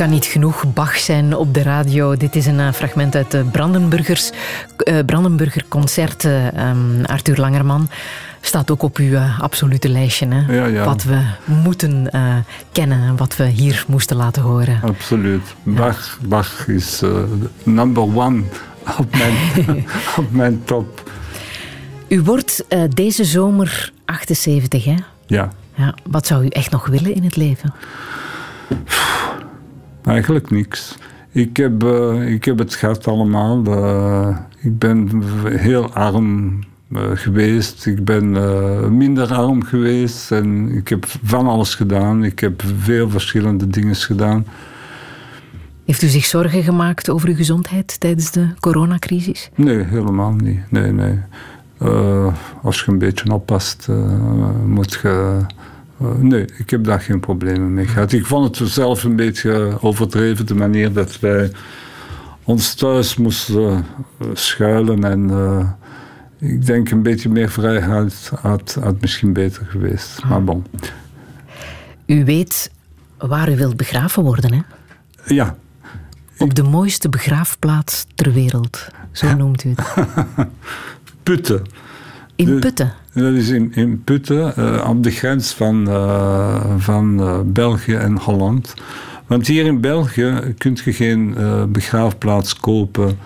kan niet genoeg Bach zijn op de radio. Dit is een uh, fragment uit de Brandenburgers, uh, Brandenburger concerten. Um, Arthur Langerman staat ook op uw absolute lijstje. Hè? Ja, ja. Wat we moeten kennen en wat we hier moesten laten horen. Absoluut. Bach, Bach is number one op mijn, op mijn top. U wordt deze zomer 78, hè? Ja. ja. Wat zou u echt nog willen in het leven? Eigenlijk niks. Ik heb, uh, ik heb het gehad allemaal. Uh, ik ben heel arm uh, geweest. Ik ben minder arm geweest. En ik heb van alles gedaan. Ik heb veel verschillende dingen gedaan. Heeft u zich zorgen gemaakt over uw gezondheid tijdens de coronacrisis? Nee, helemaal niet. Nee, nee. als je een beetje oppast, moet je uh, nee, ik heb daar geen problemen mee gehad. Ik vond het zelf een beetje overdreven, de manier dat wij ons thuis moesten uh, schuilen. En uh, ik denk een beetje meer vrijheid had, had misschien beter geweest. Maar bon. U weet waar u wilt begraven worden, hè? Ja. Op de mooiste begraafplaats ter wereld, zo noemt u het. Putten. In Putten? Dat is in, in Putten, uh, op de grens van, uh, van uh, België en Holland. Want hier in België kun je geen begraafplaats kopen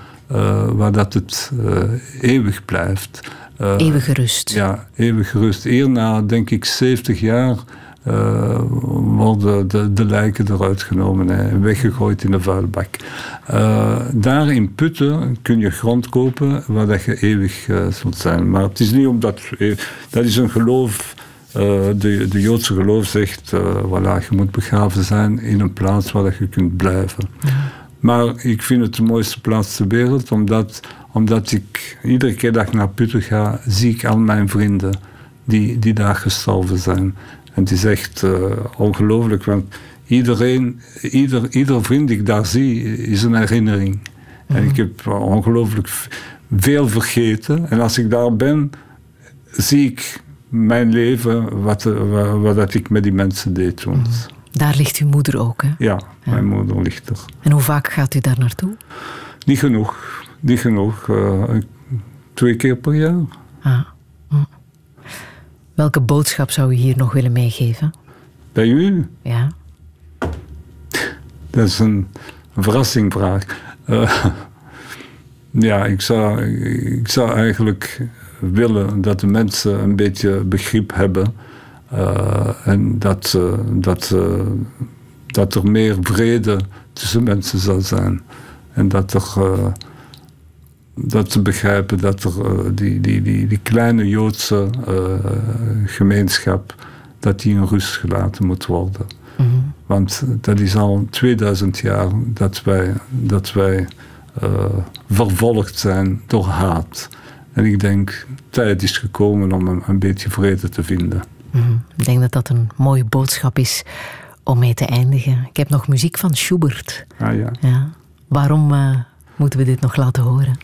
waar dat het eeuwig blijft. eeuwige rust. Ja, eeuwige rust. Hier na, denk ik, 70 jaar uh, worden de, de, lijken eruit genomen en weggegooid in de vuilbak. Uh, daar in Putten kun je grond kopen waar dat je eeuwig uh, zult zijn. Maar het is niet omdat... Dat is een geloof... de, de Joodse geloof zegt, voilà, je moet begraven zijn in een plaats waar dat je kunt blijven. Maar ik vind het de mooiste plaats ter wereld, omdat, omdat ik iedere keer dat ik naar Putten ga, zie ik al mijn vrienden die, die daar gestorven zijn. En het is echt uh, ongelooflijk, want iedereen, ieder, ieder vriend die ik daar zie, is een herinnering. En mhm. ik heb ongelooflijk veel vergeten. En als ik daar ben, zie ik mijn leven, wat, wat, wat ik met die mensen deed toen. Mhm. Daar ligt uw moeder ook, hè? Ja, mijn moeder ligt er. En hoe vaak gaat u daar naartoe? Niet genoeg. Niet genoeg. Uh, twee keer per jaar. Ah. Welke boodschap zou u hier nog willen meegeven? Bij u? Ja. Dat is een, verrassingvraag. Uh, ja, ik zou, ik zou eigenlijk willen dat de mensen een beetje begrip hebben. Uh, en dat, uh, dat, dat er meer vrede tussen mensen zal zijn. En dat er dat te begrijpen dat er uh, die, die, die, die kleine Joodse uh, gemeenschap, dat die in rust gelaten moet worden. Mm -hmm. Want dat is al 2000 jaar dat wij, dat wij uh, vervolgd zijn door haat. En ik denk, tijd is gekomen om een, een beetje vrede te vinden. Mm -hmm. Ik denk dat dat een mooie boodschap is om mee te eindigen. Ik heb nog muziek van Schubert. Ah ja. ja. Waarom moeten we dit nog laten horen?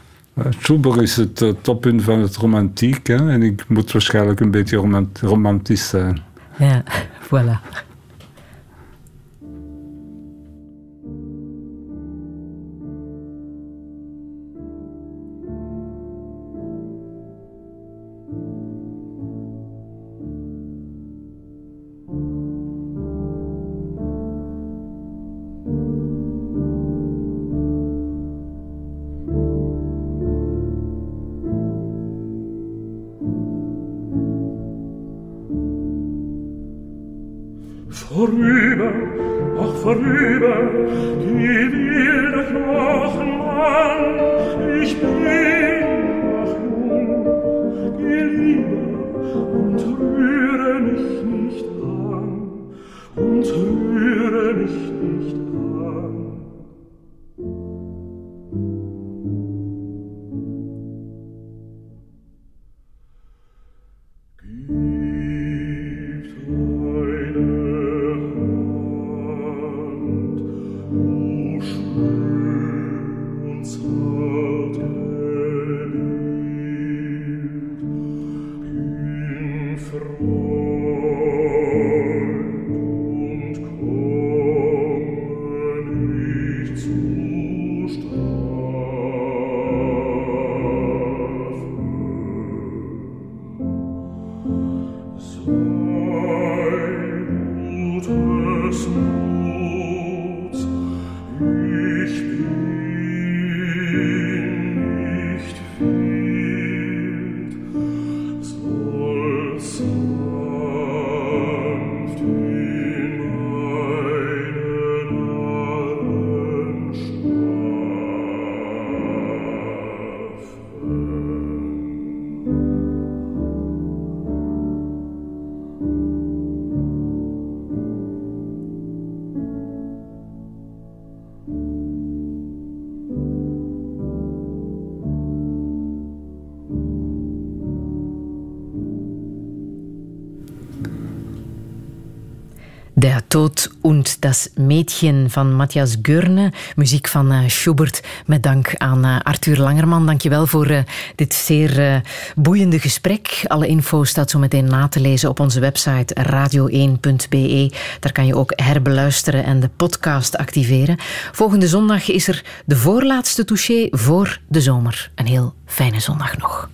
Schubert is het uh, toppunt van het romantiek. Hè? En ik moet waarschijnlijk een beetje romant romantisch zijn. Ja, voilà. Das Mädchen van Matthias Görne. Muziek van uh, Schubert. Met dank aan uh, Arthur Langerman. Dankjewel voor uh, dit zeer boeiende gesprek. Alle info staat zo meteen na te lezen op onze website radio1.be. Daar kan je ook herbeluisteren en de podcast activeren. Volgende zondag is er de voorlaatste touché voor de zomer. Een heel fijne zondag nog.